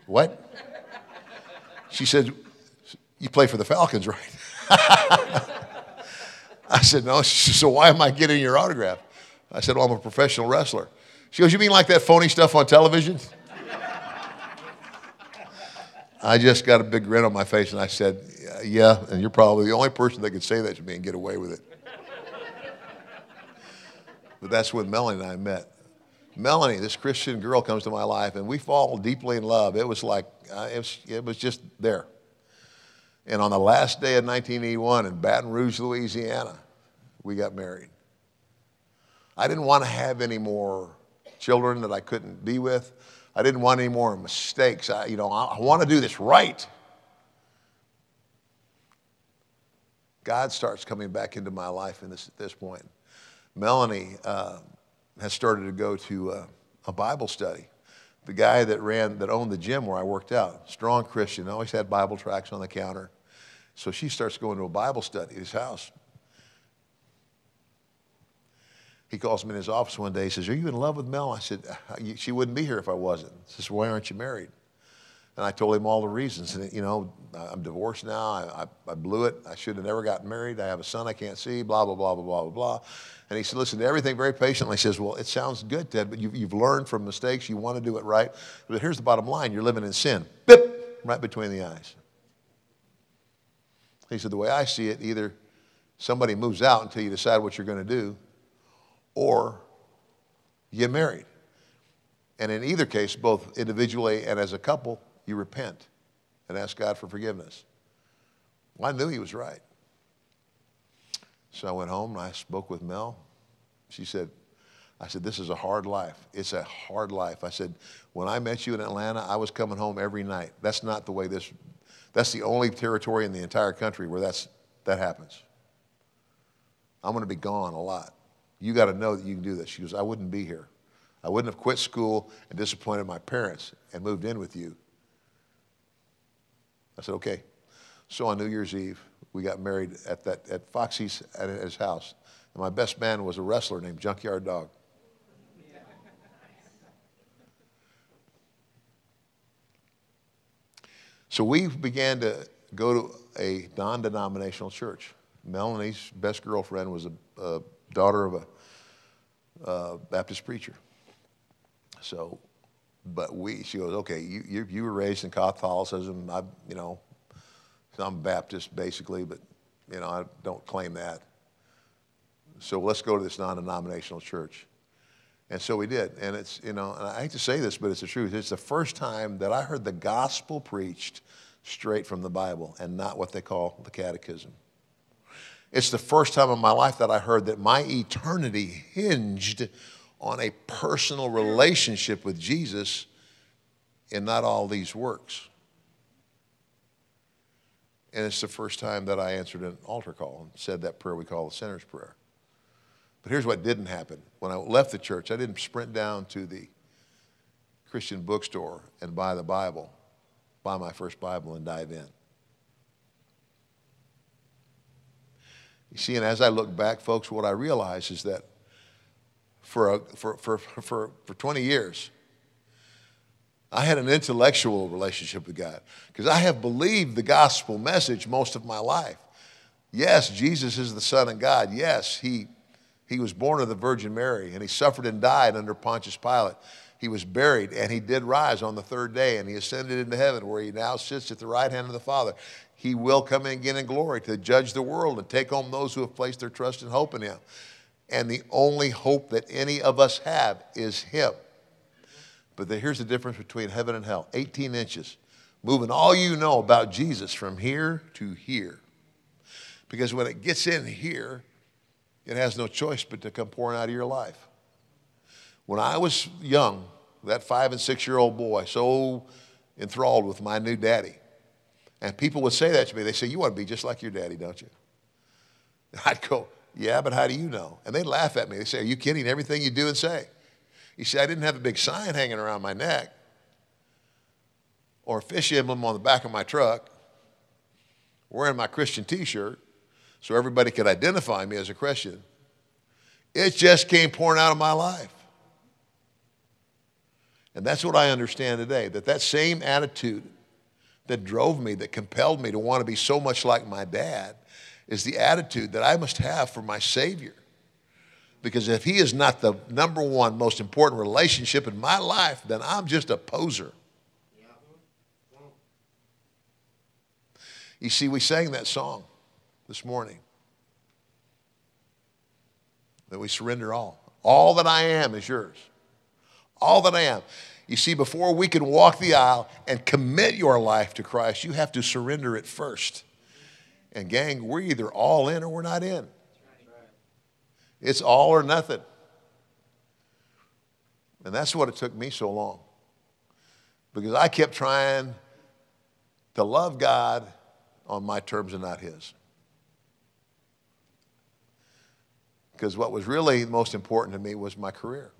What? She said, You play for the Falcons, right? I said, No. She said, So why am I getting your autograph? I said, Well, I'm a professional wrestler. She goes, You mean like that phony stuff on television? I just got a big grin on my face and I said, Yeah, and you're probably the only person that could say that to me and get away with it. but that's when Melanie and I met. Melanie, this Christian girl, comes to my life and we fall deeply in love. It was like, uh, it, was, it was just there. And on the last day of 1981 in Baton Rouge, Louisiana, we got married. I didn't want to have any more children that I couldn't be with. I didn't want any more mistakes. I, you know, I, I want to do this right. God starts coming back into my life in this, at this point. Melanie uh, has started to go to uh, a Bible study. The guy that ran, that owned the gym where I worked out, strong Christian, always had Bible tracts on the counter. So she starts going to a Bible study at his house. He calls me in his office one day. He says, Are you in love with Mel? I said, uh, She wouldn't be here if I wasn't. He says, Why aren't you married? And I told him all the reasons. And, you know, I'm divorced now. I, I, I, blew it. I should have never gotten married. I have a son I can't see, blah, blah, blah, blah, blah, blah, blah. And he said, listen to everything very patiently. He says, well, it sounds good, Ted, but you've, you've learned from mistakes. You want to do it right. But here's the bottom line. You're living in sin. Bip, right between the eyes. He said, the way I see it, either somebody moves out until you decide what you're going to do, or you married. And in either case, both individually and as a couple, you repent and ask God for forgiveness. Well, I knew he was right. So I went home and I spoke with Mel. She said, I said, this is a hard life. It's a hard life. I said, when I met you in Atlanta, I was coming home every night. That's not the way this, that's the only territory in the entire country where that's, that happens. I'm going to be gone a lot. You got to know that you can do this. She goes, I wouldn't be here. I wouldn't have quit school and disappointed my parents and moved in with you. I said, okay. So on New Year's Eve, we got married at, that, at Foxy's at his house. And my best man was a wrestler named Junkyard Dog. So we began to go to a non denominational church. Melanie's best girlfriend was a, a daughter of a uh, Baptist preacher. So, but we, she goes, okay, you, you, you were raised in Catholicism. I, you know, I'm Baptist basically, but, you know, I don't claim that. So let's go to this non denominational church. And so we did. And it's, you know, and I hate to say this, but it's the truth. It's the first time that I heard the gospel preached straight from the Bible and not what they call the catechism. It's the first time in my life that I heard that my eternity hinged on a personal relationship with Jesus and not all these works. And it's the first time that I answered an altar call and said that prayer we call the sinner's prayer. But here's what didn't happen. When I left the church, I didn't sprint down to the Christian bookstore and buy the Bible, buy my first Bible and dive in. You see, and as I look back, folks, what I realize is that for, a, for, for, for, for 20 years, I had an intellectual relationship with God because I have believed the gospel message most of my life. Yes, Jesus is the Son of God. Yes, he he was born of the Virgin Mary, and he suffered and died under Pontius Pilate. He was buried, and he did rise on the third day, and he ascended into heaven, where he now sits at the right hand of the Father. He will come again in glory to judge the world and take home those who have placed their trust and hope in him. And the only hope that any of us have is him. But the, here's the difference between heaven and hell 18 inches, moving all you know about Jesus from here to here. Because when it gets in here, it has no choice but to come pouring out of your life. When I was young, that five and six year old boy, so enthralled with my new daddy, and people would say that to me. They say, You want to be just like your daddy, don't you? I'd go, Yeah, but how do you know? And they'd laugh at me. They say, Are you kidding? Everything you do and say. You see, I didn't have a big sign hanging around my neck or a fish emblem on the back of my truck, wearing my Christian t shirt so everybody could identify me as a Christian. It just came pouring out of my life. And that's what I understand today that that same attitude that drove me, that compelled me to want to be so much like my dad, is the attitude that I must have for my Savior. Because if He is not the number one most important relationship in my life, then I'm just a poser. You see, we sang that song this morning. That we surrender all. All that I am is yours. All that I am. You see, before we can walk the aisle and commit your life to Christ, you have to surrender it first. And, gang, we're either all in or we're not in. It's all or nothing. And that's what it took me so long. Because I kept trying to love God on my terms and not His. because what was really most important to me was my career.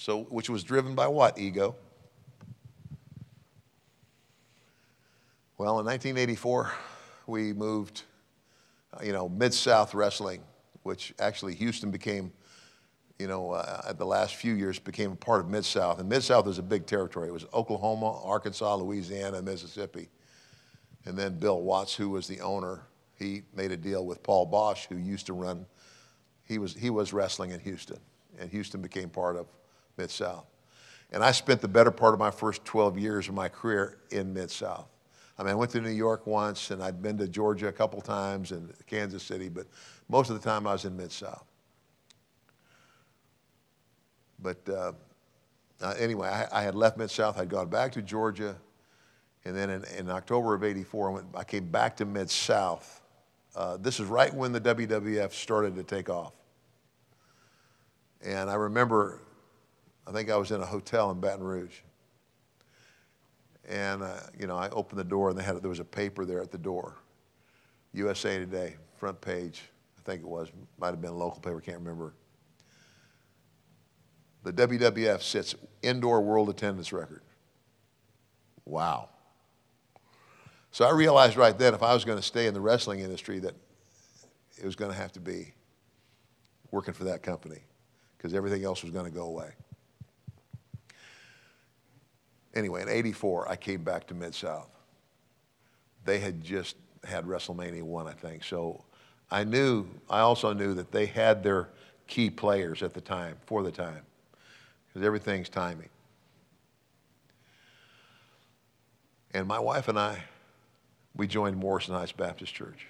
So, which was driven by what? Ego. Well, in 1984, we moved, uh, you know, Mid South Wrestling, which actually Houston became, you know, uh, the last few years became a part of Mid South. And Mid South is a big territory. It was Oklahoma, Arkansas, Louisiana, Mississippi. And then Bill Watts, who was the owner, he made a deal with Paul Boesch, who used to run he was, he was wrestling in Houston, and Houston became part of Mid South. And I spent the better part of my first 12 years of my career in Mid South. I mean, I went to New York once, and I'd been to Georgia a couple times and Kansas City, but most of the time I was in Mid South. But uh, uh, anyway, I, I, had left Mid South. I'd gone back to Georgia, and then in, in October of '84, I, went, I came back to Mid South. Uh, this is right when the WWF started to take off. And I remember, I think I was in a hotel in Baton Rouge. And, uh, you know, I opened the door and they had, there was a paper there at the door. USA Today, front page, I think it was. Might have been a local paper, can't remember. The WWF sets indoor world attendance record. Wow. So I realized right then if I was going to stay in the wrestling industry that it was going to have to be working for that company because everything else was going to go away. Anyway, in 84, I came back to Mid South. They had just had WrestleMania 1, I think. So I knew, I also knew that they had their key players at the time, for the time, because everything's timing. And my wife and I, we joined Morrison Heights Baptist Church.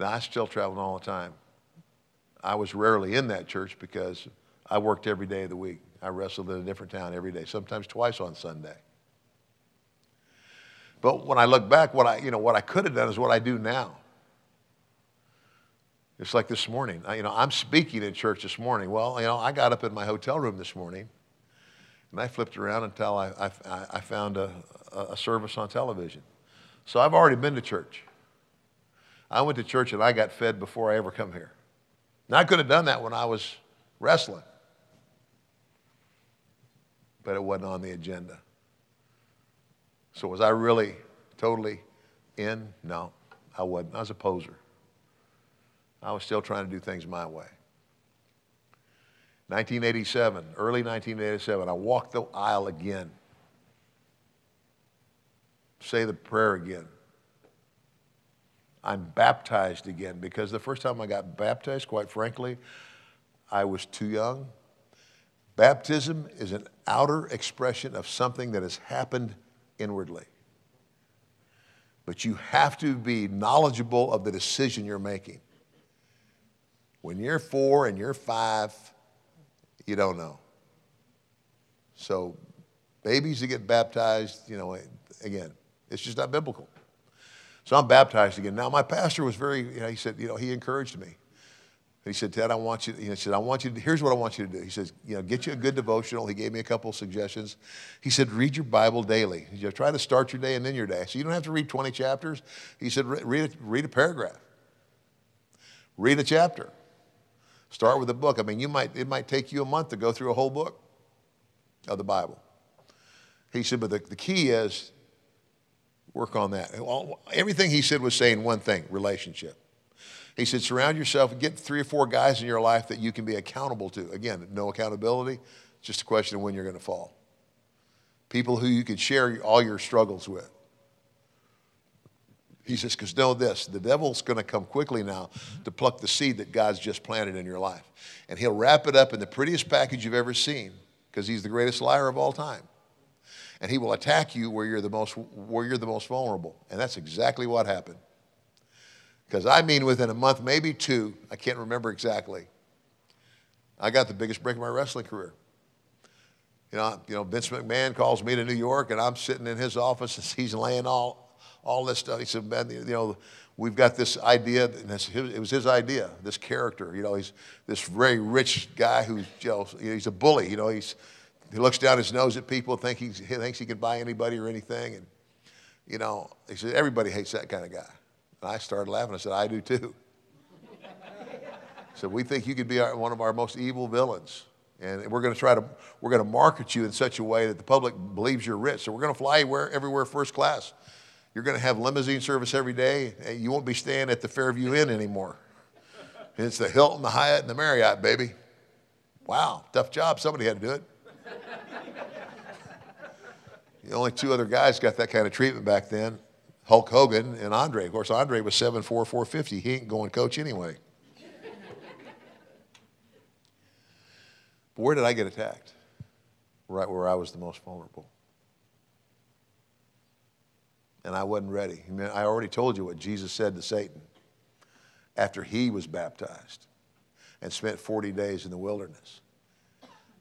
Now, I still traveled all the time. I was rarely in that church because I worked every day of the week. I wrestled in a different town every day, sometimes twice on Sunday. But when I look back, what I, you know, what I could have done is what I do now. It's like this morning. I, you know, I'm speaking in church this morning. Well, you know, I got up in my hotel room this morning, and I flipped around until I, I, I found a, a service on television. So I've already been to church. I went to church and I got fed before I ever come here. Now I could have done that when I was wrestling, but it wasn't on the agenda. So was I really totally in? No, I wasn't. I was a poser. I was still trying to do things my way. 1987, early 1987, I walked the aisle again. Say the prayer again. I'm baptized again because the first time I got baptized, quite frankly, I was too young. Baptism is an outer expression of something that has happened inwardly. But you have to be knowledgeable of the decision you're making. When you're four and you're five, you don't know. So, babies that get baptized, you know, again, it's just not biblical. So I'm baptized again. Now, my pastor was very, you know, he said, you know, he encouraged me. He said, Ted, I want you, he said, I want you to, here's what I want you to do. He says, you know, get you a good devotional. He gave me a couple of suggestions. He said, read your Bible daily. He said, try to start your day and then your day. So you don't have to read 20 chapters. He said, read a, read a paragraph. Read a chapter. Start with a book. I mean, you might, it might take you a month to go through a whole book of the Bible. He said, but the, the key is work on that. Everything he said was saying one thing relationship. He said, surround yourself, get three or four guys in your life that you can be accountable to. Again, no accountability, just a question of when you're going to fall. People who you can share all your struggles with. He says, because know this the devil's going to come quickly now to pluck the seed that God's just planted in your life. And he'll wrap it up in the prettiest package you've ever seen because he's the greatest liar of all time. And he will attack you where you're the most, where you're the most vulnerable. And that's exactly what happened. Because I mean, within a month, maybe two, I can't remember exactly, I got the biggest break of my wrestling career. You know, you know, Vince McMahon calls me to New York, and I'm sitting in his office, and he's laying all, all this stuff. He said, "Man, you know, we've got this idea, and it was his idea. This character, you know, he's this very rich guy who's, you know, he's a bully. You know, he's he looks down his nose at people, think he thinks he can buy anybody or anything, and you know, he said everybody hates that kind of guy. And I started laughing. I said, I do too. I said, we think you could be our, one of our most evil villains. And we're going to try to, we're going to market you in such a way that the public believes you're rich. So we're going to fly everywhere, everywhere first class. You're going to have limousine service every day. And you won't be staying at the Fairview Inn anymore. It's the Hilton, the Hyatt, and the Marriott, baby. Wow, tough job. Somebody had to do it. the only two other guys got that kind of treatment back then. Hulk Hogan and Andre. Of course, Andre was 7'4", 450. He ain't going coach anyway. but where did I get attacked? Right where I was the most vulnerable. And I wasn't ready. I, mean, I already told you what Jesus said to Satan after he was baptized and spent 40 days in the wilderness.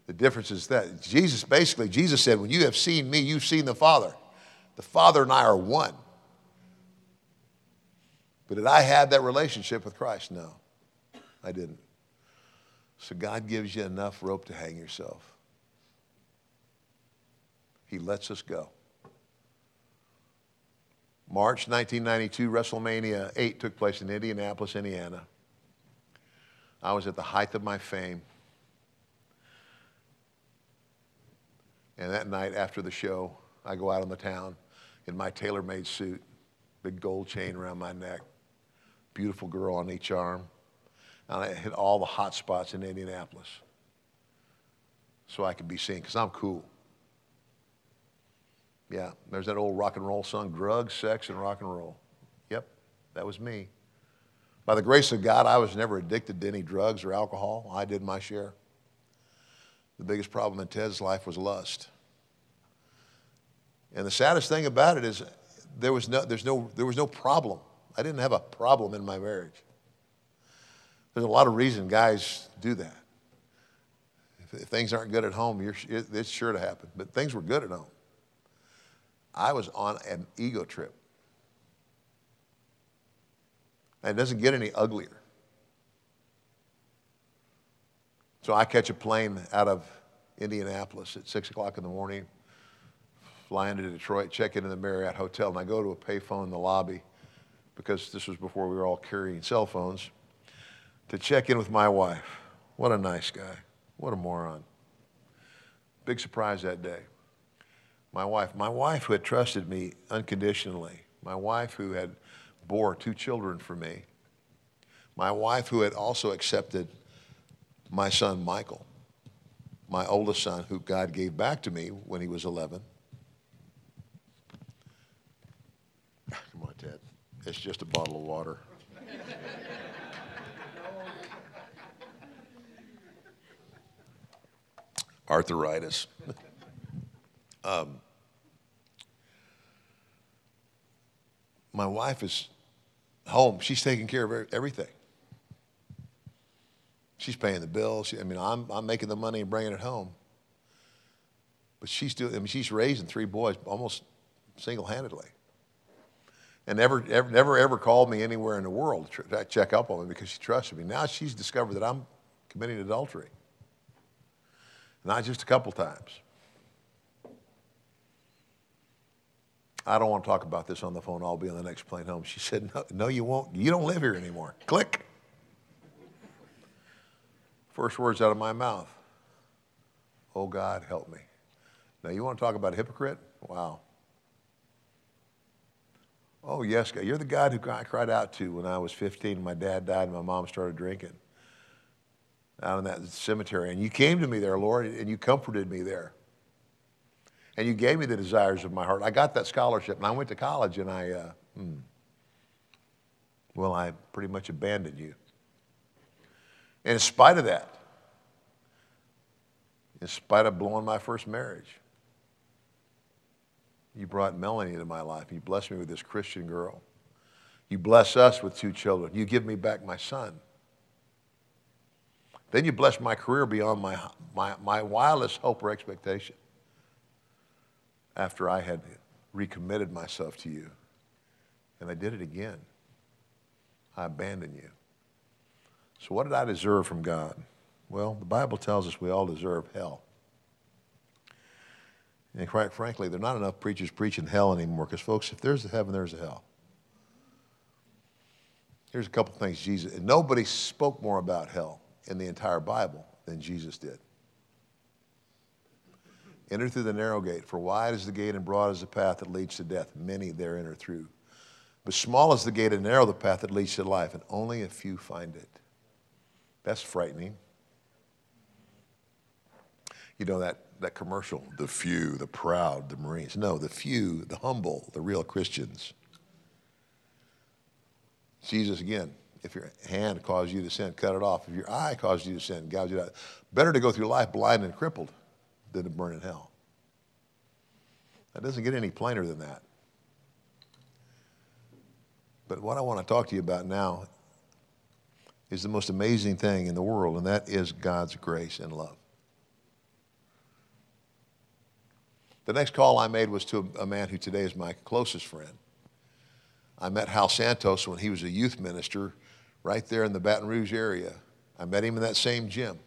The difference is that Jesus, basically, Jesus said, When you have seen me, you've seen the Father. The Father and I are one. But did I have that relationship with Christ? No, I didn't. So God gives you enough rope to hang yourself. He lets us go. March 1992, WrestleMania 8 took place in Indianapolis, Indiana. I was at the height of my fame. And that night after the show, I go out on the town in my tailor made suit, big gold chain around my neck beautiful girl on each arm. And I hit all the hot spots in Indianapolis so I could be seen because I'm cool. Yeah, there's that old rock and roll song, Drugs, Sex, and Rock and Roll. Yep, that was me. By the grace of God, I was never addicted to any drugs or alcohol. I did my share. The biggest problem in Ted's life was lust. And the saddest thing about it is there was no, there's no, there was no problem I didn't have a problem in my marriage. There's a lot of reason guys do that. If, if things aren't good at home, it, it's sure to happen. But things were good at home. I was on an ego trip. And it doesn't get any uglier. So I catch a plane out of Indianapolis at 6 o'clock in the morning, fly into Detroit, check into the Marriott Hotel, and I go to a payphone in the lobby because this was before we were all carrying cell phones to check in with my wife. What a nice guy. What a moron. Big surprise that day. My wife, my wife who had trusted me unconditionally, my wife who had bore two children for me, my wife who had also accepted my son Michael, my oldest son, who God gave back to me when he was 11. Come on, Ted. It's just a bottle of water. Arthritis. um, my wife is home. She's taking care of everything. She's paying the bills. I mean, I'm, I'm making the money and bringing it home. But she's doing, I mean, she's raising three boys almost single-handedly. And never, ever, never ever called me anywhere in the world to check up on me because she trusted me. Now she's discovered that I'm committing adultery. Not just a couple times. I don't want to talk about this on the phone. I'll be on the next plane home. She said, No, no you won't. You don't live here anymore. Click. First words out of my mouth Oh, God, help me. Now, you want to talk about a hypocrite? Wow. Oh, yes, God. You're the God who I cried out to when I was 15. My dad died and my mom started drinking out in that cemetery. And you came to me there, Lord, and you comforted me there. And you gave me the desires of my heart. I got that scholarship, and I went to college, and I, uh, hmm, well, I pretty much abandoned you. And in spite of that, in spite of blowing my first marriage, you brought Melanie into my life. You blessed me with this Christian girl. You bless us with two children. You give me back my son. Then you bless my career beyond my, my, my wildest hope or expectation after I had recommitted myself to you. And I did it again. I abandoned you. So, what did I deserve from God? Well, the Bible tells us we all deserve hell. And quite frankly, there are not enough preachers preaching hell anymore because, folks, if there's a heaven, there's a hell. Here's a couple things Jesus, and nobody spoke more about hell in the entire Bible than Jesus did. Enter through the narrow gate, for wide is the gate and broad is the path that leads to death. Many there enter through. But small is the gate and narrow the path that leads to life, and only a few find it. That's frightening. You know that, that commercial, the few, the proud, the Marines. No, the few, the humble, the real Christians. Jesus, again, if your hand caused you to sin, cut it off. If your eye caused you to sin, gouge it out. Better to go through life blind and crippled than to burn in hell. That doesn't get any plainer than that. But what I want to talk to you about now is the most amazing thing in the world, and that is God's grace and love. The next call I made was to a man who today is my closest friend. I met Hal Santos when he was a youth minister right there in the Baton Rouge area. I met him in that same gym.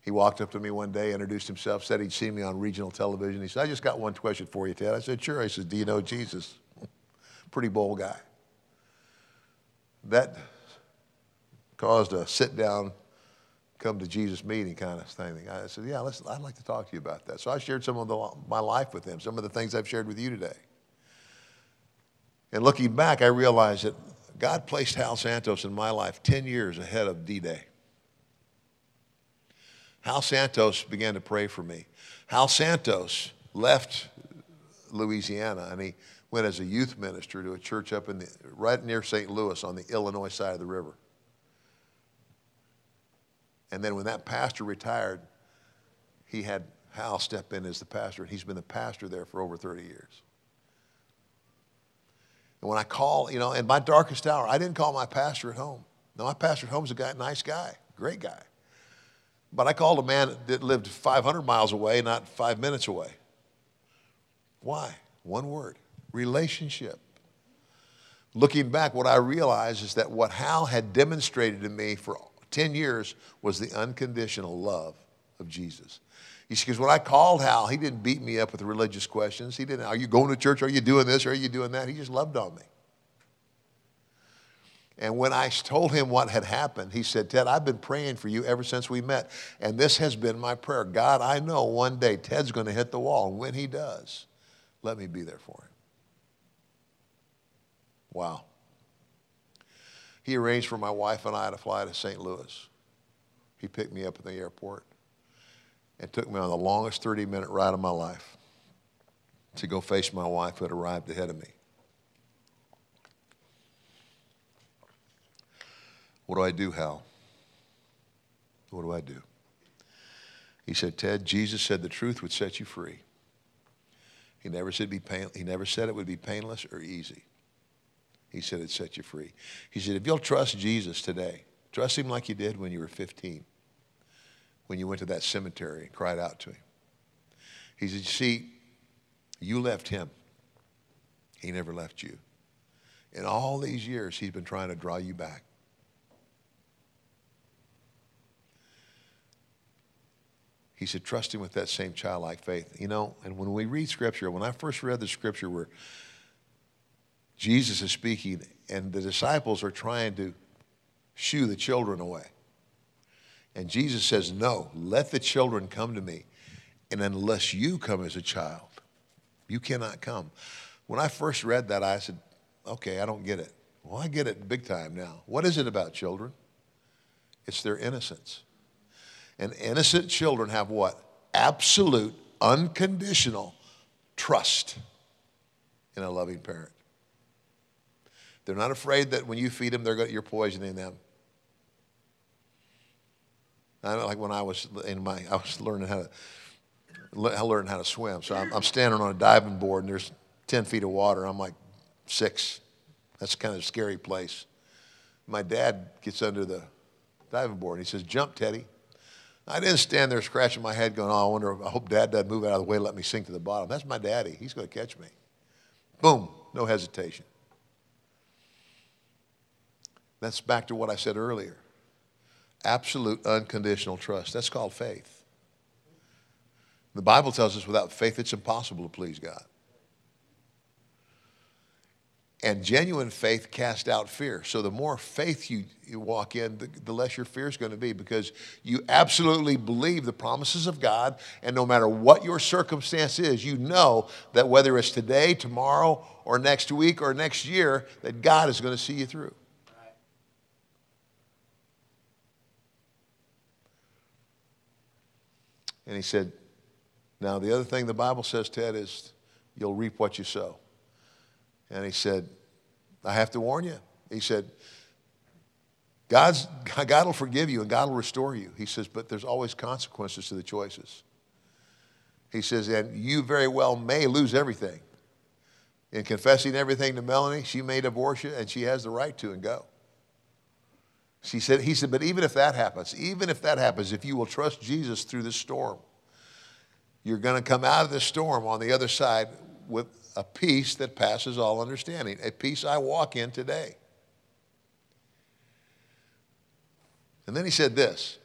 He walked up to me one day, introduced himself, said he'd seen me on regional television. He said, I just got one question for you, Ted. I said, sure. He said, do you know Jesus? Pretty bold guy. That caused a sit down, come to Jesus meeting kind of thing. I said, Yeah, I'd like to talk to you about that. So I shared some of the, my life with him, some of the things I've shared with you today. And looking back, I realized that God placed Hal Santos in my life 10 years ahead of D Day. Hal Santos began to pray for me. Hal Santos left Louisiana and he went as a youth minister to a church up in the, right near St. Louis on the Illinois side of the river. And then when that pastor retired, he had Hal step in as the pastor, and he's been the pastor there for over 30 years. And when I call, you know, in my darkest hour, I didn't call my pastor at home. No, my pastor at home's a guy, nice guy, great guy. But I called a man that lived 500 miles away, not five minutes away. Why? One word relationship. Looking back, what I realized is that what Hal had demonstrated to me for 10 years was the unconditional love of Jesus. He says, when I called Hal, he didn't beat me up with religious questions. He didn't, are you going to church? Are you doing this? Are you doing that? He just loved on me. And when I told him what had happened, he said, Ted, I've been praying for you ever since we met. And this has been my prayer. God, I know one day Ted's going to hit the wall. And when he does, let me be there for him. Wow. He arranged for my wife and I to fly to St. Louis. He picked me up at the airport and took me on the longest 30 minute ride of my life to go face my wife who had arrived ahead of me. What do I do, Hal? What do I do? He said, Ted, Jesus said the truth would set you free. He never said, be pain, he never said it would be painless or easy. He said it'd set you free. He said, if you'll trust Jesus today, trust him like you did when you were 15, when you went to that cemetery and cried out to him. He said, you see, you left him. He never left you. In all these years, he's been trying to draw you back. He said, trust him with that same childlike faith. You know, and when we read scripture, when I first read the scripture where Jesus is speaking and the disciples are trying to shoo the children away. And Jesus says, No, let the children come to me. And unless you come as a child, you cannot come. When I first read that, I said, Okay, I don't get it. Well, I get it big time now. What is it about children? It's their innocence. And innocent children have what? Absolute, unconditional trust in a loving parent. They're not afraid that when you feed them, they're you're poisoning them. I know, like when I was in my, I was learning how to, I learned how to swim. So I'm, I'm standing on a diving board and there's 10 feet of water. I'm like six. That's kind of a scary place. My dad gets under the diving board and he says, Jump, Teddy. I didn't stand there scratching my head going, oh, I wonder, I hope dad doesn't move out of the way and let me sink to the bottom. That's my daddy. He's going to catch me. Boom, no hesitation. That's back to what I said earlier. Absolute unconditional trust. That's called faith. The Bible tells us without faith it's impossible to please God. And genuine faith casts out fear. So the more faith you, you walk in, the, the less your fear is going to be because you absolutely believe the promises of God. And no matter what your circumstance is, you know that whether it's today, tomorrow, or next week, or next year, that God is going to see you through. And he said, Now, the other thing the Bible says, Ted, is you'll reap what you sow. And he said, I have to warn you. He said, God's, God will forgive you and God will restore you. He says, but there's always consequences to the choices. He says, and you very well may lose everything. In confessing everything to Melanie, she may divorce you and she has the right to and go. She said, he said, but even if that happens, even if that happens, if you will trust Jesus through this storm, you're going to come out of this storm on the other side with a peace that passes all understanding, a peace I walk in today. And then he said this.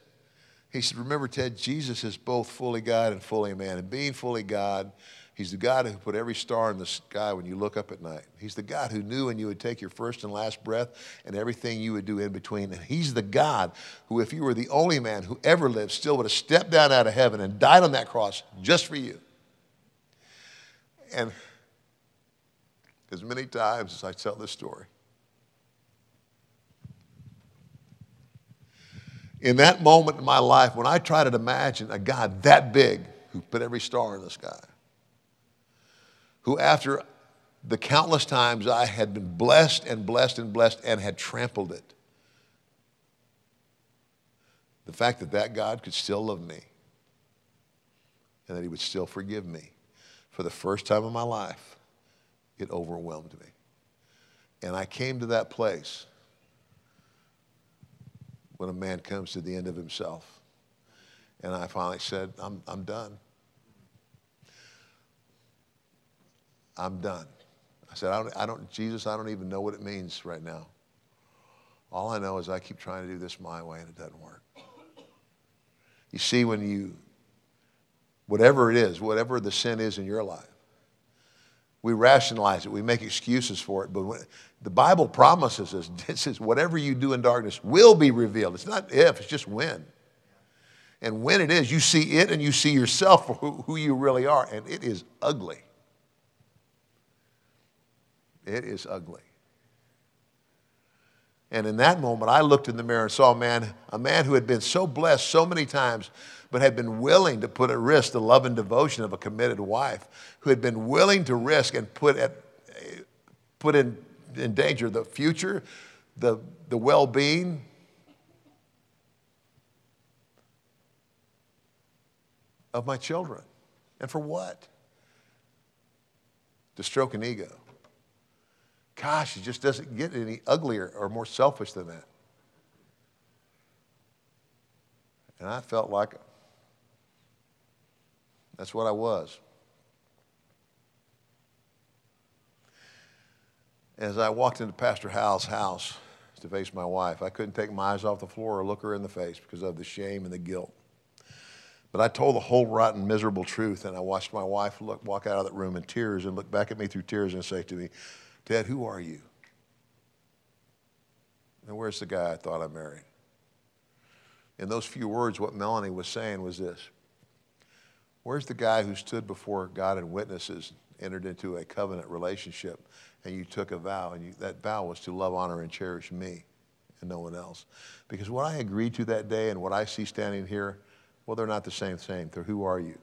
He said, Remember, Ted, Jesus is both fully God and fully man. And being fully God, He's the God who put every star in the sky when you look up at night. He's the God who knew when you would take your first and last breath and everything you would do in between. And He's the God who, if you were the only man who ever lived, still would have stepped down out of heaven and died on that cross just for you. And as many times as I tell this story, in that moment in my life when I try to imagine a God that big who put every star in the sky, who after the countless times I had been blessed and blessed and blessed and had trampled it, the fact that that God could still love me and that he would still forgive me for the first time in my life it overwhelmed me. And I came to that place when a man comes to the end of himself. And I finally said, I'm, I'm done. I'm done. I said, I don't, I don't, Jesus, I don't even know what it means right now. All I know is I keep trying to do this my way and it doesn't work. You see, when you, whatever it is, whatever the sin is in your life, we rationalize it, we make excuses for it. But when, the Bible promises us, this is whatever you do in darkness will be revealed. It's not if, it's just when. And when it is, you see it and you see yourself for who, who you really are, and it is ugly. It is ugly. And in that moment, I looked in the mirror and saw a man, a man who had been so blessed so many times, but had been willing to put at risk the love and devotion of a committed wife, who had been willing to risk and put, at, put in, in danger the future, the, the well being, of my children. And for what? To stroke an ego. Gosh, it just doesn't get any uglier or more selfish than that. And I felt like that's what I was. As I walked into Pastor Hal's house to face my wife, I couldn't take my eyes off the floor or look her in the face because of the shame and the guilt. But I told the whole rotten, miserable truth, and I watched my wife look, walk out of that room in tears and look back at me through tears and say to me, Dad, who are you? And where's the guy I thought I married? In those few words, what Melanie was saying was this Where's the guy who stood before God and witnesses, entered into a covenant relationship, and you took a vow, and you, that vow was to love, honor, and cherish me and no one else? Because what I agreed to that day and what I see standing here, well, they're not the same thing. They're who are you?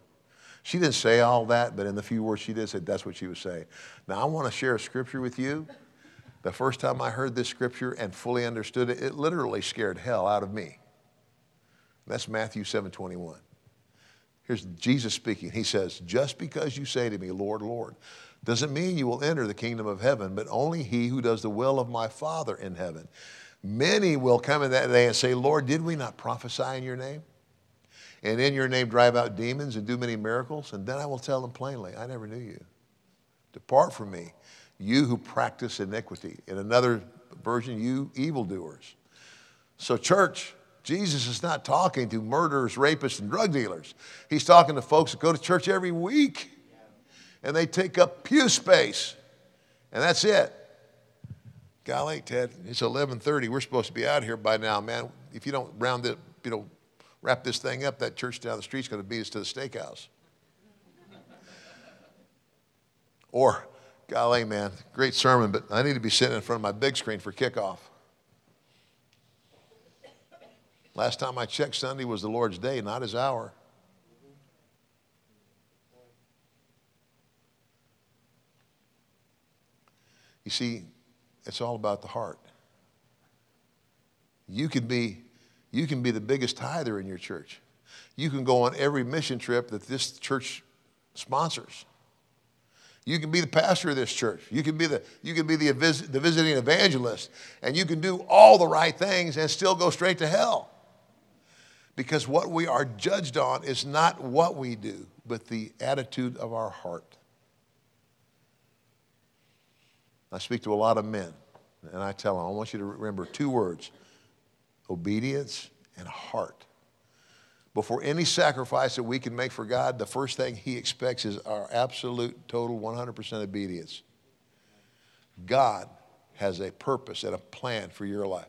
She didn't say all that, but in the few words she did say, that's what she was saying. Now, I want to share a scripture with you. The first time I heard this scripture and fully understood it, it literally scared hell out of me. That's Matthew 7 21. Here's Jesus speaking. He says, Just because you say to me, Lord, Lord, doesn't mean you will enter the kingdom of heaven, but only he who does the will of my Father in heaven. Many will come in that day and say, Lord, did we not prophesy in your name? And in your name drive out demons and do many miracles. And then I will tell them plainly, I never knew you. Depart from me, you who practice iniquity. In another version, you evildoers. So, church, Jesus is not talking to murderers, rapists, and drug dealers. He's talking to folks that go to church every week and they take up pew space. And that's it. Golly, Ted, it's 11:30. We're supposed to be out here by now, man. If you don't round it, you know, wrap this thing up, that church down the street's going to beat us to the steakhouse. or, golly, man, great sermon, but I need to be sitting in front of my big screen for kickoff. Last time I checked, Sunday was the Lord's day, not his hour. You see, it's all about the heart. You can be you can be the biggest tither in your church. You can go on every mission trip that this church sponsors. You can be the pastor of this church. You can be the, you can be the, the visiting evangelist. And you can do all the right things and still go straight to hell. Because what we are judged on is not what we do, but the attitude of our heart. I speak to a lot of men, and I tell them, I want you to remember two words obedience, and heart. Before any sacrifice that we can make for God, the first thing He expects is our absolute, total, 100% obedience. God has a purpose and a plan for your life.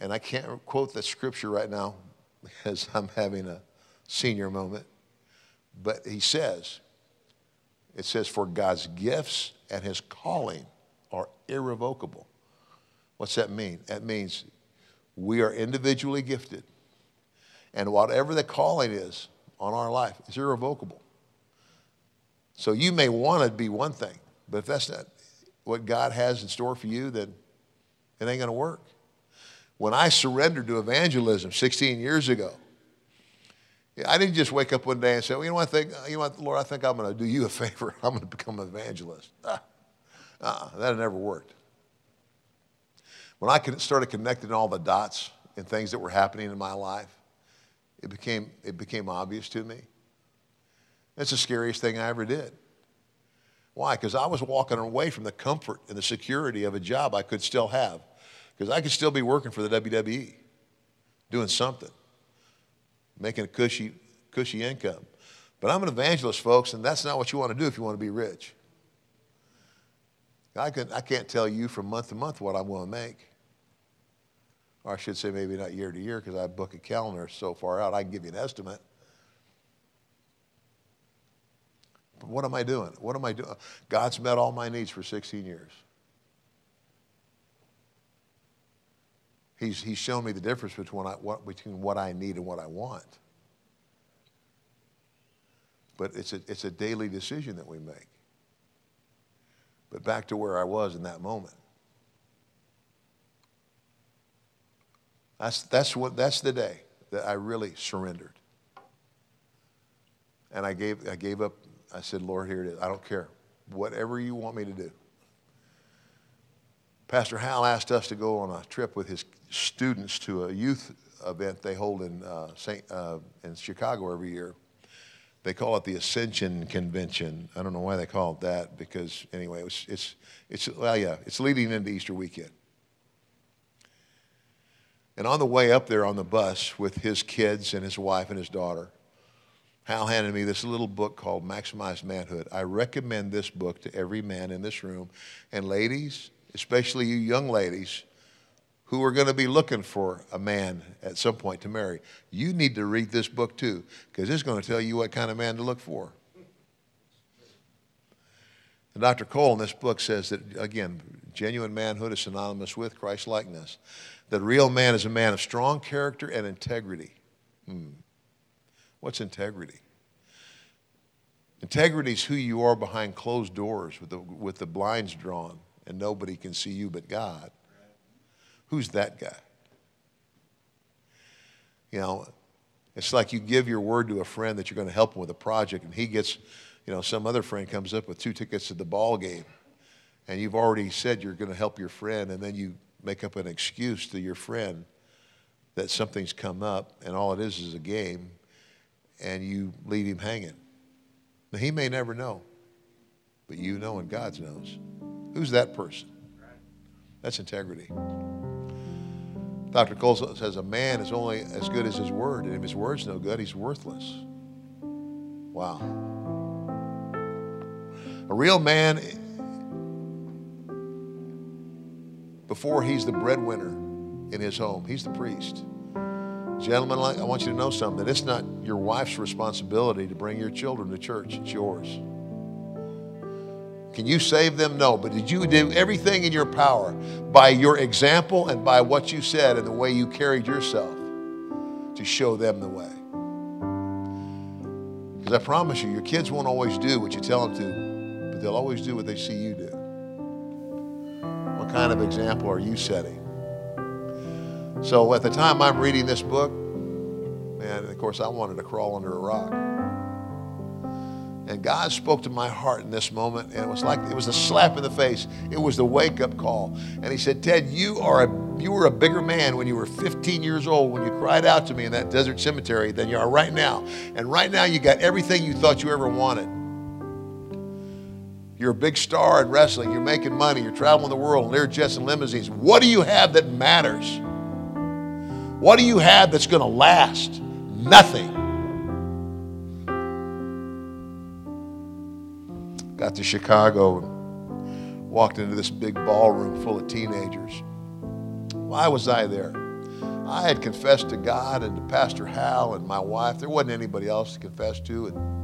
And I can't quote the scripture right now because I'm having a senior moment. But he says, it says, for God's gifts and his calling are irrevocable. What's that mean? That means we are individually gifted. And whatever the calling is on our life is irrevocable. So you may want to be one thing, but if that's not what God has in store for you, then it ain't going to work. When I surrendered to evangelism 16 years ago, I didn't just wake up one day and say, well, you know what, I think, you know what, Lord, I think I'm going to do you a favor. I'm going to become an evangelist. Ah, uh, that never worked when I started connecting all the dots and things that were happening in my life, it became, it became obvious to me. It's the scariest thing I ever did. Why? Because I was walking away from the comfort and the security of a job I could still have. Because I could still be working for the WWE, doing something, making a cushy, cushy income. But I'm an evangelist, folks, and that's not what you want to do if you want to be rich. I, can, I can't tell you from month to month what I'm going to make. Or I should say maybe not year to year because I book a calendar so far out. I can give you an estimate. But what am I doing? What am I doing? God's met all my needs for 16 years. He's, he's shown me the difference between, I, what, between what I need and what I want. But it's a, it's a daily decision that we make. But back to where I was in that moment. That's, that's, what, that's the day that I really surrendered. And I gave, I gave up. I said, Lord, here it is. I don't care. Whatever you want me to do. Pastor Hal asked us to go on a trip with his students to a youth event they hold in, uh, Saint, uh, in Chicago every year. They call it the Ascension Convention. I don't know why they call it that because anyway, it was, it's, it's, well, yeah, it's leading into Easter weekend. And on the way up there on the bus with his kids and his wife and his daughter, Hal handed me this little book called Maximize Manhood. I recommend this book to every man in this room. And ladies, especially you young ladies, who are going to be looking for a man at some point to marry, you need to read this book too, because it's going to tell you what kind of man to look for. And Dr. Cole in this book says that, again, genuine manhood is synonymous with Christ likeness. That real man is a man of strong character and integrity. Hmm. What's integrity? Integrity is who you are behind closed doors with the, with the blinds drawn and nobody can see you but God. Who's that guy? You know, it's like you give your word to a friend that you're going to help him with a project, and he gets, you know, some other friend comes up with two tickets to the ball game, and you've already said you're going to help your friend, and then you make up an excuse to your friend that something's come up, and all it is is a game, and you leave him hanging. Now, he may never know, but you know, and God knows. Who's that person? That's integrity. Dr. Cole says a man is only as good as his word, and if his word's no good, he's worthless. Wow. A real man, before he's the breadwinner in his home, he's the priest. Gentlemen, I want you to know something it's not your wife's responsibility to bring your children to church, it's yours. Can you save them? No. But did you do everything in your power by your example and by what you said and the way you carried yourself to show them the way? Because I promise you, your kids won't always do what you tell them to, they'll always do what they see you do. What kind of example are you setting? So at the time I'm reading this book, man, of course, I wanted to crawl under a rock. And God spoke to my heart in this moment, and it was like it was a slap in the face. It was the wake up call. And He said, Ted, you, are a, you were a bigger man when you were 15 years old, when you cried out to me in that desert cemetery, than you are right now. And right now, you got everything you thought you ever wanted. You're a big star in wrestling, you're making money, you're traveling the world, Lear jets and limousines. What do you have that matters? What do you have that's going to last? Nothing. got to Chicago and walked into this big ballroom full of teenagers. Why was I there? I had confessed to God and to Pastor Hal and my wife. There wasn't anybody else to confess to. And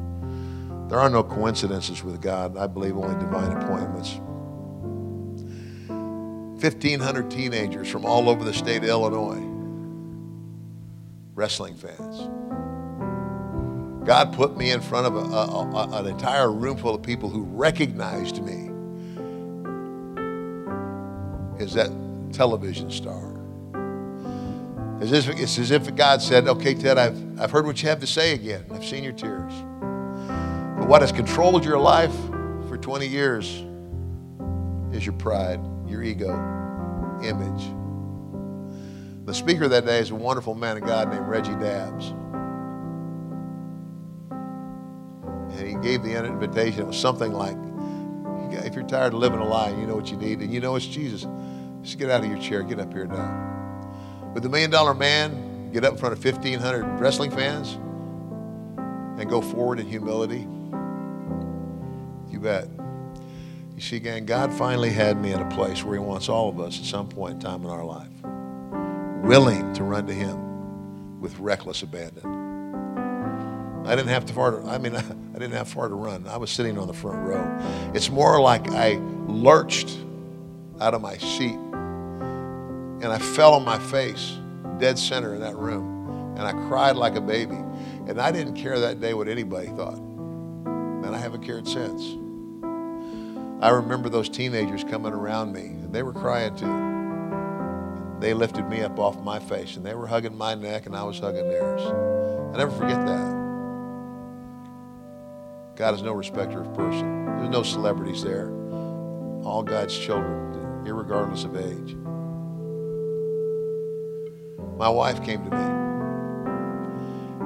there are no coincidences with God. I believe only divine appointments. 1,500 teenagers from all over the state of Illinois, wrestling fans. God put me in front of a, a, a, an entire room full of people who recognized me as that television star. It's as, if, God said, Okay, Ted, I've, I've heard what you have to say again. I've seen your tears. What has controlled your life for 20 years is your pride, your ego, image. The speaker that day is a wonderful man of God named Reggie Dabbs. And he gave the invitation. It was something like, if you're tired of living a lie, you know what you need, and you know it's Jesus, just get out of your chair, get up here now. With the million dollar man, get up in front of 1,500 wrestling fans and go forward in humility. You bet. You see, gang, God finally had me in a place where He wants all of us at some point in time in our life willing to run to Him with reckless abandon. I didn't have to far to, I mean, I didn't have far to run. I was sitting on the front row. It's more like I lurched out of my seat and I fell on my face, dead center in that room, and I cried like a baby. And I didn't care that day what anybody thought. And I haven't cared since. I remember those teenagers coming around me, and they were crying too. They lifted me up off my face, and they were hugging my neck, and I was hugging theirs. I never forget that. God is no respecter of person. There's no celebrities there. All God's children, regardless of age. My wife came to me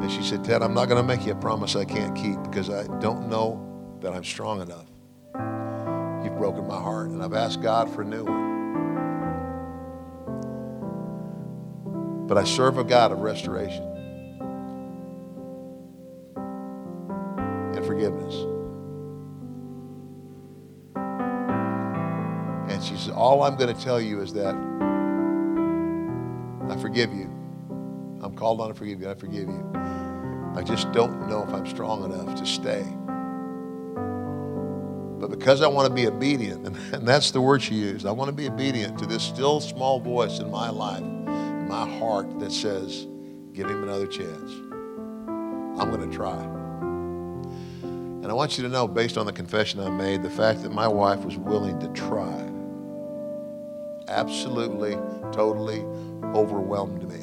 and she said, Ted, I'm not going to make you a promise I can't keep because I don't know that I'm strong enough. Broken my heart, and I've asked God for a new one. But I serve a God of restoration. And forgiveness. And she says, All I'm going to tell you is that I forgive you. I'm called on to forgive you. I forgive you. I just don't know if I'm strong enough to stay. But because I want to be obedient, and, and that's the word she used, I want to be obedient to this still small voice in my life, in my heart that says, give him another chance. I'm going to try. And I want you to know, based on the confession I made, the fact that my wife was willing to try absolutely, totally overwhelmed me.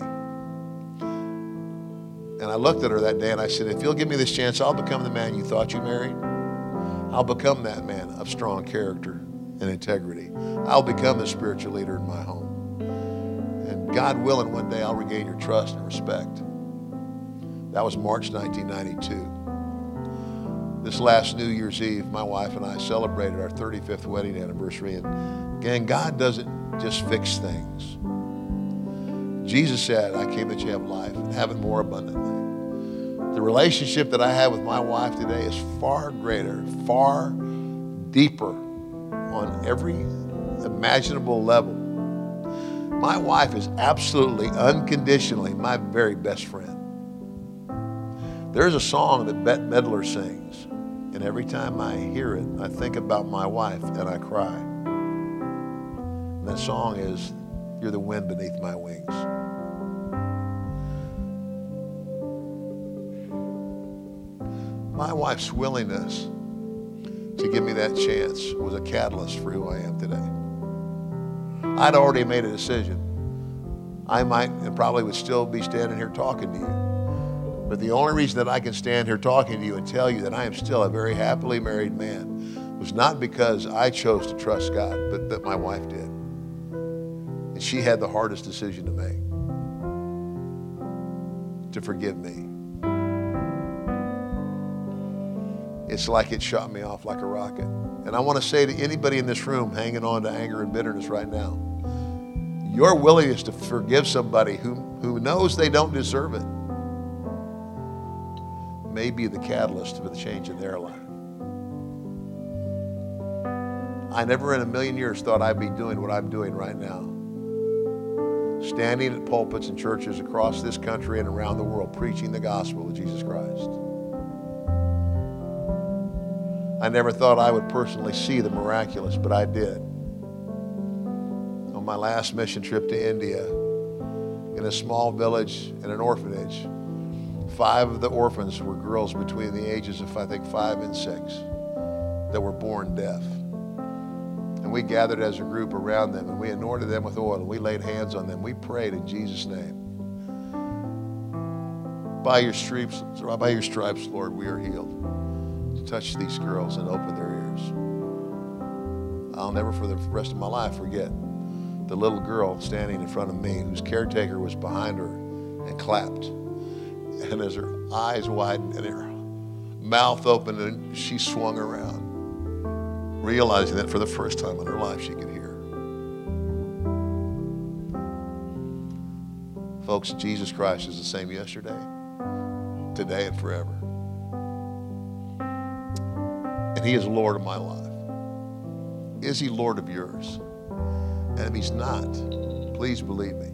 And I looked at her that day and I said, If you'll give me this chance, I'll become the man you thought you married. I'll become that man of strong character and integrity. I'll become the spiritual leader in my home. And God willing, one day I'll regain your trust and respect. That was March 1992. This last New Year's Eve, my wife and I celebrated our 35th wedding anniversary. And again, God doesn't just fix things. Jesus said, I came that you have life and have it more abundantly. The relationship that I have with my wife today is far greater, far deeper on every imaginable level. My wife is absolutely, unconditionally my very best friend. There's a song that Bette Midler sings. And every time I hear it, I think about my wife and I cry. And that song is, You're the wind beneath my wings. My wife's willingness to give me that chance was a catalyst for who I am today. I'd already made a decision. I might and probably would still be standing here talking to you. But the only reason that I can stand here talking to you and tell you that I am still a very happily married man was not because I chose to trust God, but that my wife did. And she had the hardest decision to make to forgive me. It's like it shot me off like a rocket. And I want to say to anybody in this room hanging on to anger and bitterness right now, your willingness to forgive somebody who, who knows they don't deserve it may be the catalyst for the change in their life. I never in a million years thought I'd be doing what I'm doing right now. Standing at pulpits and churches across this country and around the world preaching the gospel of Jesus Christ. I never thought I would personally see the miraculous, but I did. On my last mission trip to India, in a small village in an orphanage, Five of the orphans were girls between the ages of, I think, five and six that were born deaf. And we gathered as a group around them and we anointed them with oil and we laid hands on them. We prayed in Jesus' name. By your stripes, by your stripes, Lord, we are healed. To touch these girls and open their ears. I'll never for the rest of my life forget the little girl standing in front of me, whose caretaker was behind her, and clapped. And as her eyes widened and her mouth opened, and she swung around, realizing that for the first time in her life she could hear. Folks, Jesus Christ is the same yesterday, today, and forever. And He is Lord of my life. Is He Lord of yours? And if He's not, please believe me.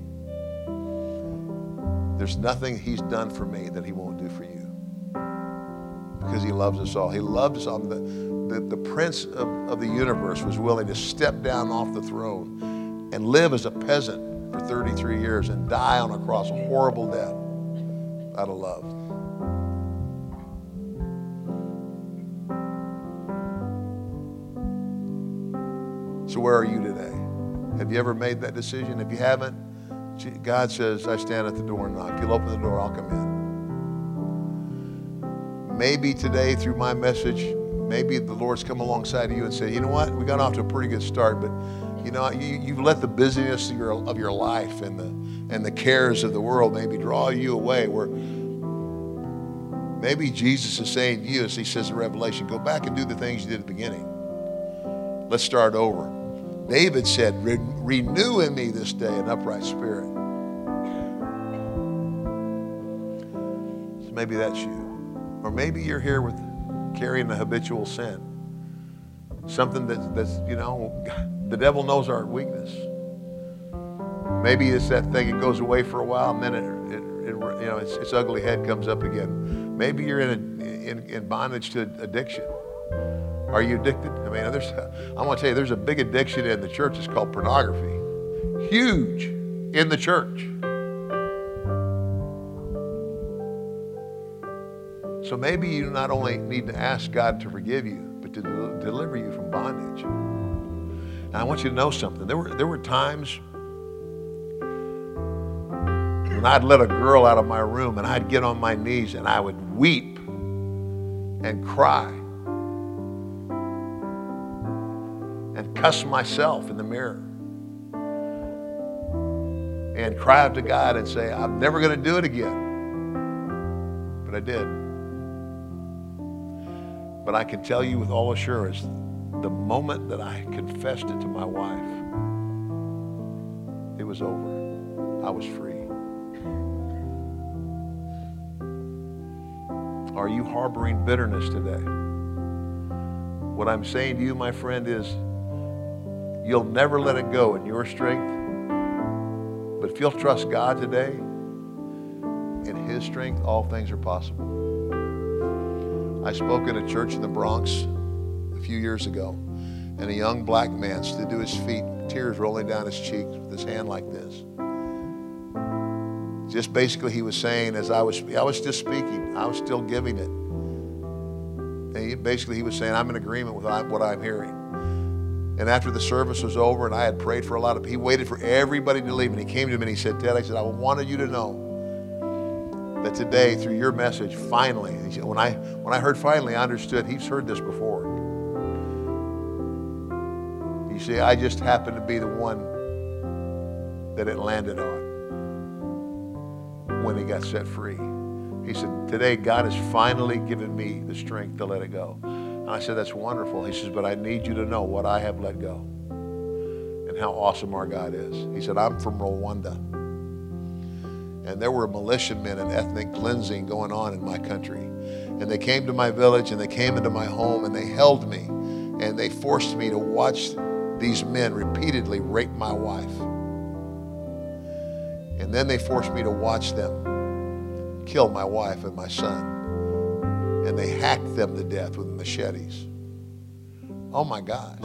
There's nothing He's done for me that He won't do for you. Because He loves us all. He loves us all. The, the, the Prince of, of the universe was willing to step down off the throne and live as a peasant for 33 years and die on a cross, a horrible death out of love. So, where are you today? Have you ever made that decision? If you haven't, God says, I stand at the door and knock. You'll open the door, I'll come in. Maybe today, through my message, maybe the Lord's come alongside of you and said, you know what? We got off to a pretty good start, but you know, you, you've let the busyness of your, of your life and the, and the cares of the world maybe draw you away where maybe Jesus is saying to you, as he says in Revelation, go back and do the things you did at the beginning. Let's start over. David said, renew in me this day an upright spirit. So maybe that's you. Or maybe you're here with carrying a habitual sin. Something that, that's, you know, the devil knows our weakness. Maybe it's that thing, it goes away for a while and then it, it, it you know, its, its ugly head comes up again. Maybe you're in, a, in, in bondage to addiction. Are you addicted? I mean, there's, I want to tell you, there's a big addiction in the church. It's called pornography. Huge in the church. So maybe you not only need to ask God to forgive you, but to deliver you from bondage. And I want you to know something. There were, there were times when I'd let a girl out of my room and I'd get on my knees and I would weep and cry and cuss myself in the mirror and cry out to God and say, I'm never going to do it again. But I did. But I can tell you with all assurance, the moment that I confessed it to my wife, it was over. I was free. Are you harboring bitterness today? What I'm saying to you, my friend, is You'll never let it go in your strength. But if you'll trust God today, in His strength, all things are possible. I spoke in a church in the Bronx a few years ago, and a young black man stood to his feet, tears rolling down his cheeks with his hand like this. Just basically, he was saying, as I was, I was just speaking, I was still giving it. And he, basically, he was saying, I'm in agreement with what I'm hearing. And after the service was over and I had prayed for a lot of people, he waited for everybody to leave. And he came to me and he said, Ted, I said, I wanted you to know that today, through your message, finally, he said, when I, when I heard finally, I understood he's heard this before. You see, I just happened to be the one that it landed on when he got set free. He said, Today, God has finally given me the strength to let it go. I said, That's wonderful. He says, But I need you to know what I have let go and how awesome our God is. He said, I'm from Rwanda. And there were militiamen and ethnic cleansing going on in my country. And they came to my village and they came into my home and they held me and they forced me to watch these men repeatedly rape my wife. And then they forced me to watch them kill my wife and my son and they hacked them to death with machetes. Oh my gosh.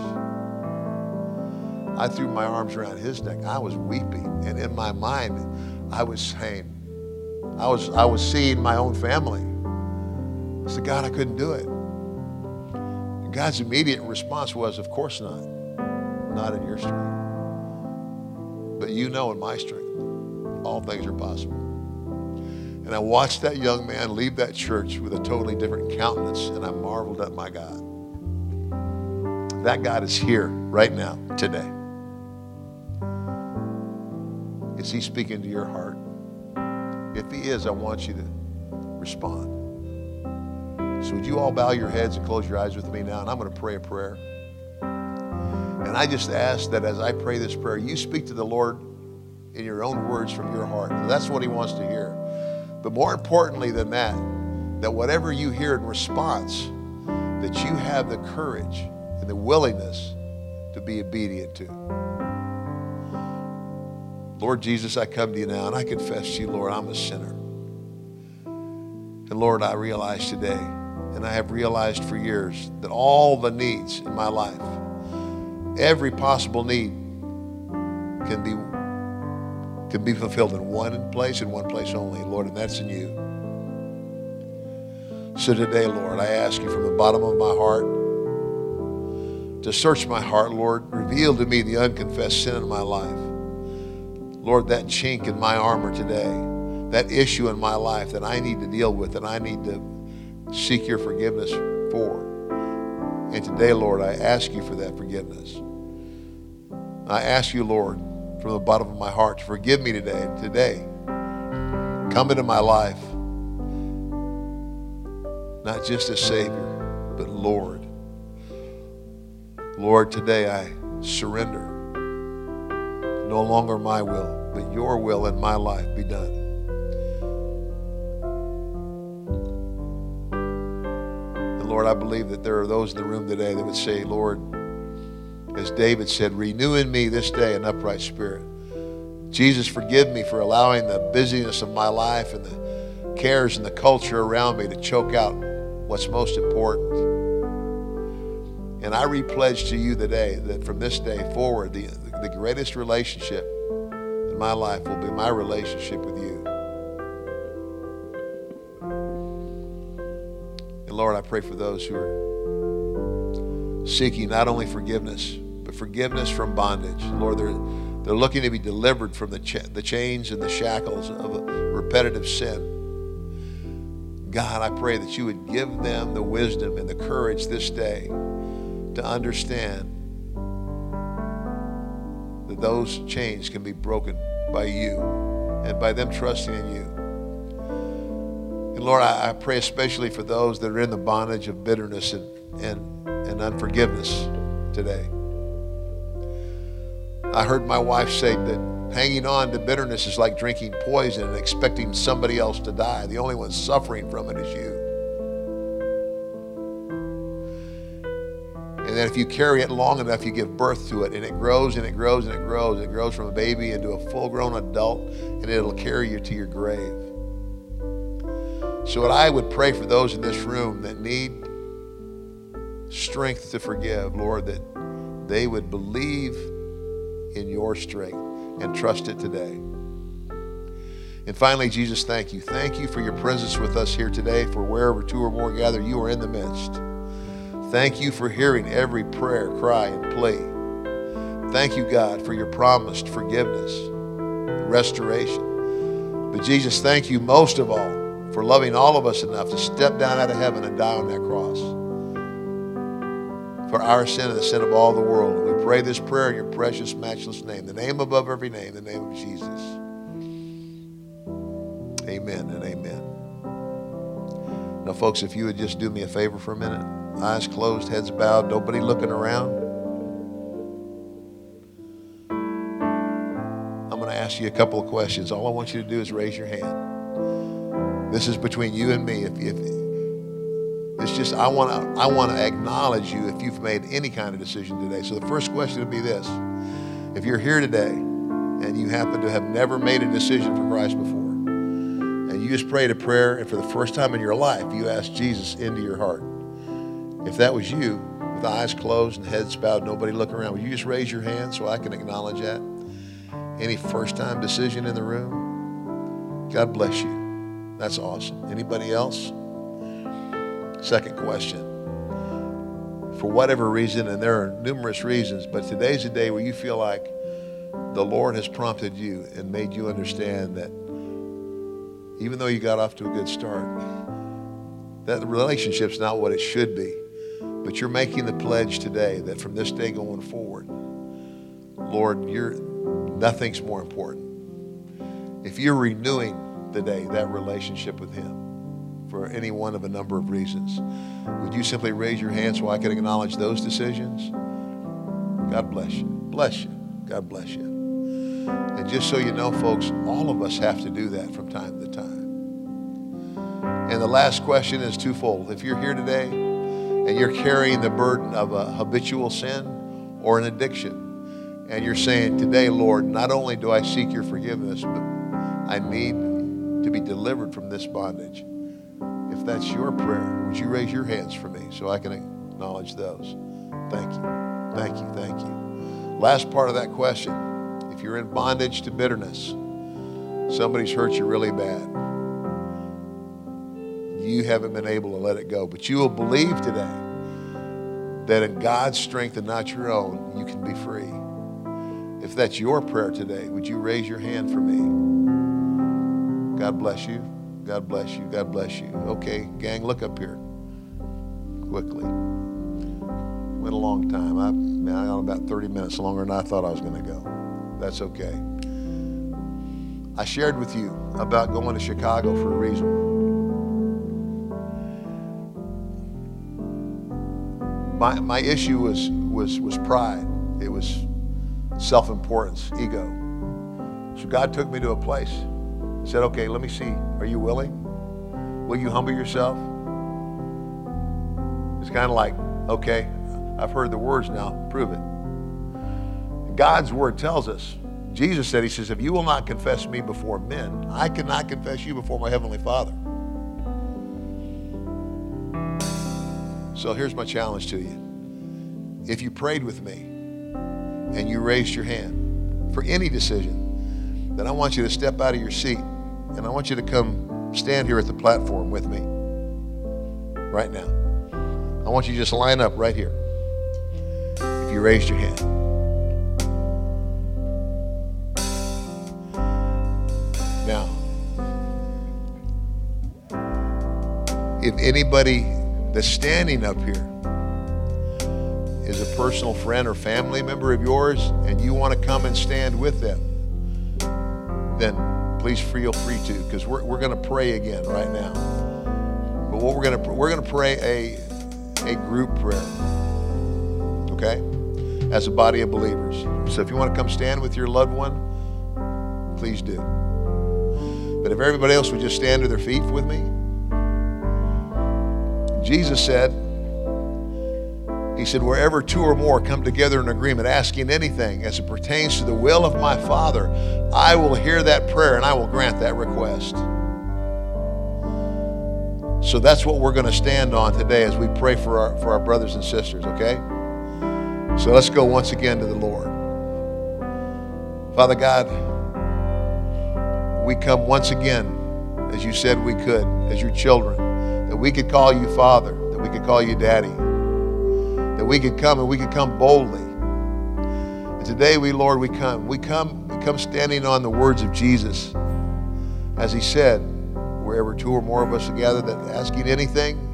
I threw my arms around his neck. I was weeping. And in my mind, I was saying, I was, I was seeing my own family. I said, God, I couldn't do it. And God's immediate response was, Of course not. Not in your strength. But you know in my strength, all things are possible. And I watched that young man leave that church with a totally different countenance, and I marveled at my God. That God is here right now, today. Is He speaking to your heart? If He is, I want you to respond. So, would you all bow your heads and close your eyes with me now? And I'm going to pray a prayer. And I just ask that as I pray this prayer, you speak to the Lord in your own words from your heart. That's what He wants to hear. But more importantly than that, that whatever you hear in response, that you have the courage and the willingness to be obedient to. Lord Jesus, I come to you now and I confess to you, Lord, I'm a sinner. And Lord, I realize today, and I have realized for years, that all the needs in my life, every possible need can be can be fulfilled in one place and one place only, Lord, and that's in you. So today, Lord, I ask you from the bottom of my heart to search my heart, Lord. Reveal to me the unconfessed sin in my life. Lord, that chink in my armor today, that issue in my life that I need to deal with, that I need to seek your forgiveness for. And today, Lord, I ask you for that forgiveness. I ask you, Lord, from the bottom of my heart to forgive me today. Today, come into my life, not just as Savior, but Lord. Lord, today I surrender. No longer my will, but your will in my life be done. And Lord, I believe that there are those in the room today that would say, Lord, as David said, renew in me this day an upright spirit. Jesus, forgive me for allowing the busyness of my life and the cares and the culture around me to choke out what's most important. And I repledge to you today that from this day forward, the, the greatest relationship in my life will be my relationship with you. And Lord, I pray for those who are seeking not only forgiveness, but forgiveness from bondage. Lord, they're, they're looking to be delivered from the, cha- the chains and the shackles of repetitive sin. God, I pray that you would give them the wisdom and the courage this day to understand that those chains can be broken by you and by them trusting in you. And Lord, I, I pray especially for those that are in the bondage of bitterness and, and, and unforgiveness today. I heard my wife say that hanging on to bitterness is like drinking poison and expecting somebody else to die. The only one suffering from it is you. And that if you carry it long enough, you give birth to it, and it grows and it grows and it grows. It grows from a baby into a full grown adult, and it'll carry you to your grave. So, what I would pray for those in this room that need strength to forgive, Lord, that they would believe in your strength and trust it today. And finally, Jesus, thank you. Thank you for your presence with us here today. For wherever two or more gather, you are in the midst. Thank you for hearing every prayer, cry, and plea. Thank you, God, for your promised forgiveness, restoration. But Jesus, thank you most of all for loving all of us enough to step down out of heaven and die on that cross for our sin and the sin of all the world. We pray this prayer in your precious, matchless name, the name above every name, the name of Jesus. Amen and amen. Now, folks, if you would just do me a favor for a minute, eyes closed, heads bowed, nobody looking around. I'm going to ask you a couple of questions. All I want you to do is raise your hand. This is between you and me. If, if it's just I want to I want to acknowledge you if you've made any kind of decision today. So the first question would be this: If you're here today and you happen to have never made a decision for Christ before, and you just prayed a prayer, and for the first time in your life you asked Jesus into your heart, if that was you, with eyes closed and heads bowed, nobody looking around, would you just raise your hand so I can acknowledge that? Any first-time decision in the room? God bless you. That's awesome. Anybody else? Second question. For whatever reason, and there are numerous reasons, but today's a day where you feel like the Lord has prompted you and made you understand that even though you got off to a good start, that the relationship's not what it should be. But you're making the pledge today that from this day going forward, Lord, you're nothing's more important. if you're renewing today that relationship with Him for any one of a number of reasons, would you simply raise your hand so I can acknowledge those decisions? God bless you. Bless you. God bless you. And just so you know, folks, all of us have to do that from time to time. And the last question is twofold. If you're here today and you're carrying the burden of a habitual sin or an addiction, and you're saying, Today, Lord, not only do I seek your forgiveness, but I need to be delivered from this bondage. If that's your prayer, would you raise your hands for me so I can acknowledge those? Thank you. Thank you. Thank you. Last part of that question if you're in bondage to bitterness, somebody's hurt you really bad, you haven't been able to let it go, but you will believe today that in God's strength and not your own, you can be free. If that's your prayer today, would you raise your hand for me? God bless you. God bless you. God bless you. Okay, gang, look up here quickly. Went a long time. I, man, I got about 30 minutes longer than I thought I was going to go. That's okay. I shared with you about going to Chicago for a reason. My, my issue was, was, was pride. It was self-importance, ego. So God took me to a place said, okay, let me see. Are you willing? Will you humble yourself? It's kind of like, okay, I've heard the words now, prove it. God's word tells us, Jesus said, He says, if you will not confess me before men, I cannot confess you before my Heavenly Father. So here's my challenge to you. If you prayed with me and you raised your hand for any decision, then I want you to step out of your seat and I want you to come stand here at the platform with me right now. I want you to just line up right here if you raised your hand. Now, if anybody that's standing up here is a personal friend or family member of yours and you want to come and stand with them, then please feel free to because we're, we're going to pray again right now. But what we're going to we're going to pray a a group prayer. Okay? As a body of believers. So if you want to come stand with your loved one, please do. But if everybody else would just stand to their feet with me. Jesus said, He said, wherever two or more come together in agreement, asking anything as it pertains to the will of my Father, I will hear that prayer and I will grant that request. So that's what we're going to stand on today as we pray for our, for our brothers and sisters, okay? So let's go once again to the Lord. Father God, we come once again, as you said we could, as your children, that we could call you Father, that we could call you Daddy, that we could come and we could come boldly. And today we, Lord, we come. We come, we come standing on the words of Jesus. As he said, wherever two or more of us are gathered, that asking anything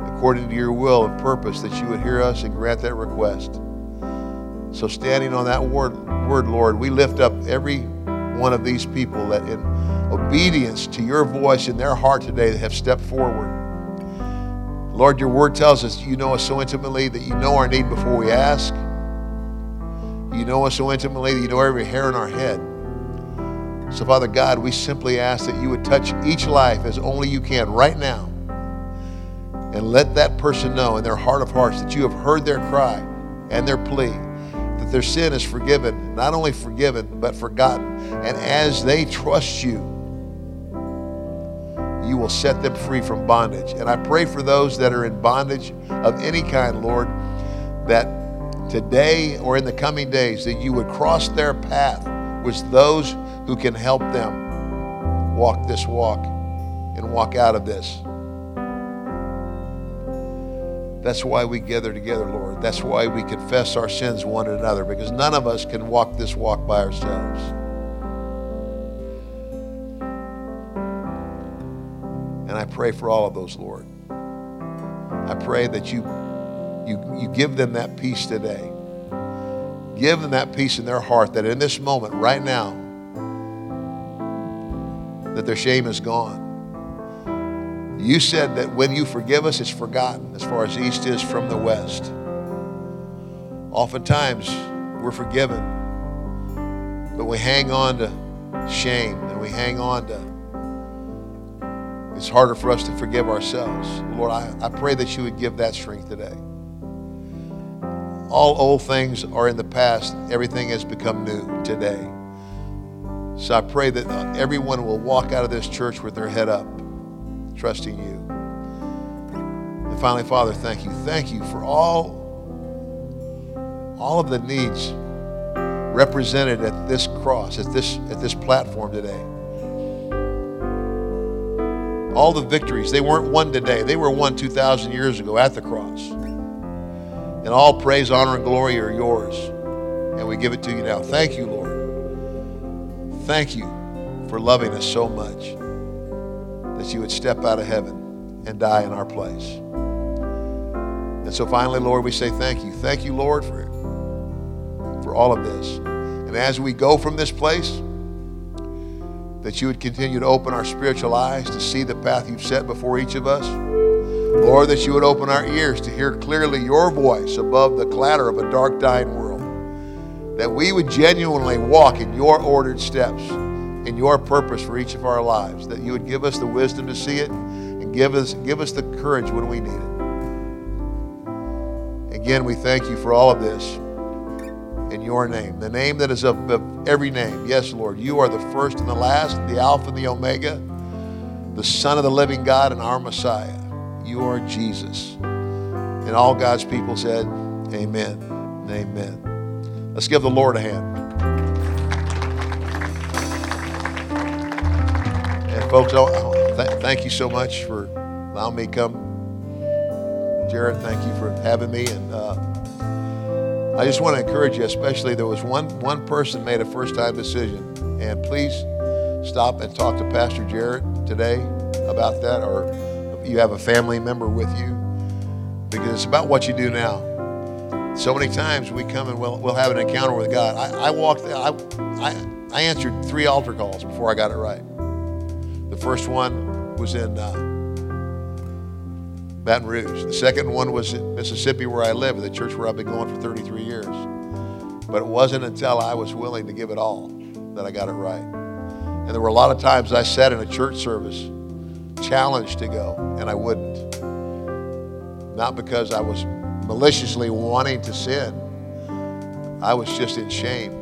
according to your will and purpose, that you would hear us and grant that request. So, standing on that word, word, Lord, we lift up every one of these people that, in obedience to your voice in their heart today, have stepped forward. Lord, your word tells us you know us so intimately that you know our need before we ask. You know us so intimately that you know every hair in our head. So, Father God, we simply ask that you would touch each life as only you can right now. And let that person know in their heart of hearts that you have heard their cry and their plea, that their sin is forgiven, not only forgiven, but forgotten. And as they trust you, you will set them free from bondage. And I pray for those that are in bondage of any kind, Lord, that today or in the coming days, that you would cross their path with those who can help them walk this walk and walk out of this. That's why we gather together, Lord. That's why we confess our sins one another, because none of us can walk this walk by ourselves. I pray for all of those, Lord. I pray that you, you, you give them that peace today. Give them that peace in their heart that in this moment, right now, that their shame is gone. You said that when you forgive us, it's forgotten as far as east is from the west. Oftentimes, we're forgiven, but we hang on to shame and we hang on to it's harder for us to forgive ourselves. Lord, I, I pray that you would give that strength today. All old things are in the past, everything has become new today. So I pray that uh, everyone will walk out of this church with their head up, trusting you. And finally, Father, thank you. Thank you for all, all of the needs represented at this cross, at this, at this platform today. All the victories, they weren't won today. They were won 2,000 years ago at the cross. And all praise, honor, and glory are yours. And we give it to you now. Thank you, Lord. Thank you for loving us so much that you would step out of heaven and die in our place. And so finally, Lord, we say thank you. Thank you, Lord, for, for all of this. And as we go from this place, that you would continue to open our spiritual eyes to see the path you've set before each of us. Lord, that you would open our ears to hear clearly your voice above the clatter of a dark, dying world that we would genuinely walk in your ordered steps, in your purpose for each of our lives, that you would give us the wisdom to see it and give us, give us the courage when we need it. Again, we thank you for all of this in your name, the name that is above every name. Yes, Lord, you are the first and the last, the Alpha and the Omega, the Son of the living God and our Messiah. You are Jesus. And all God's people said, Amen amen. Let's give the Lord a hand. And folks, oh, th- thank you so much for allowing me to come. Jared, thank you for having me. And uh, I just want to encourage you, especially there was one, one person made a first time decision. And please stop and talk to Pastor Jared today about that, or you have a family member with you, because it's about what you do now. So many times we come and we'll, we'll have an encounter with God. I, I walked, I, I, I answered three altar calls before I got it right. The first one was in uh, Baton Rouge. The second one was in Mississippi, where I live, the church where I've been going for 33 years. But it wasn't until I was willing to give it all that I got it right. And there were a lot of times I sat in a church service challenged to go, and I wouldn't. Not because I was maliciously wanting to sin. I was just in shame.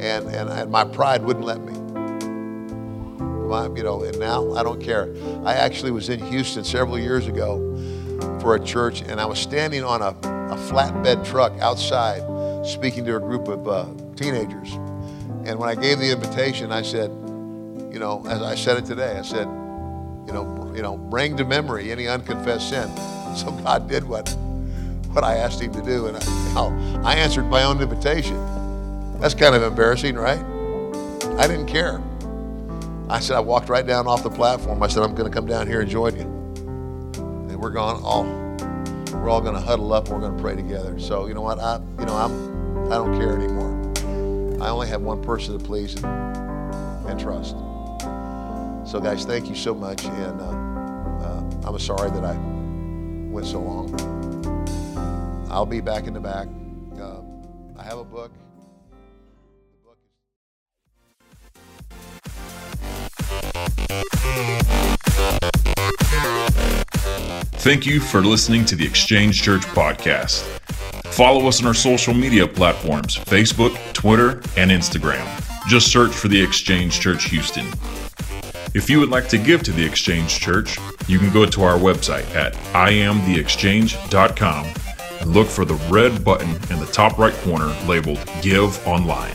And, and, and my pride wouldn't let me. You know, and now I don't care. I actually was in Houston several years ago for a church, and I was standing on a, a flatbed truck outside speaking to a group of uh, teenagers. And when I gave the invitation, I said, you know, as I said it today, I said, you know, you know, bring to memory any unconfessed sin. So God did what what I asked him to do, and I, I answered my own invitation. That's kind of embarrassing, right? I didn't care. I said, I walked right down off the platform. I said, I'm going to come down here and join you. And we're going all, we're all going to huddle up and we're going to pray together. So you know what? I, you know, I'm, I don't care anymore. I only have one person to please and, and trust. So guys, thank you so much. And uh, uh, I'm sorry that I went so long. I'll be back in the back. Uh, I have a book. Thank you for listening to the Exchange Church podcast. Follow us on our social media platforms Facebook, Twitter, and Instagram. Just search for the Exchange Church Houston. If you would like to give to the Exchange Church, you can go to our website at iamtheexchange.com and look for the red button in the top right corner labeled Give Online.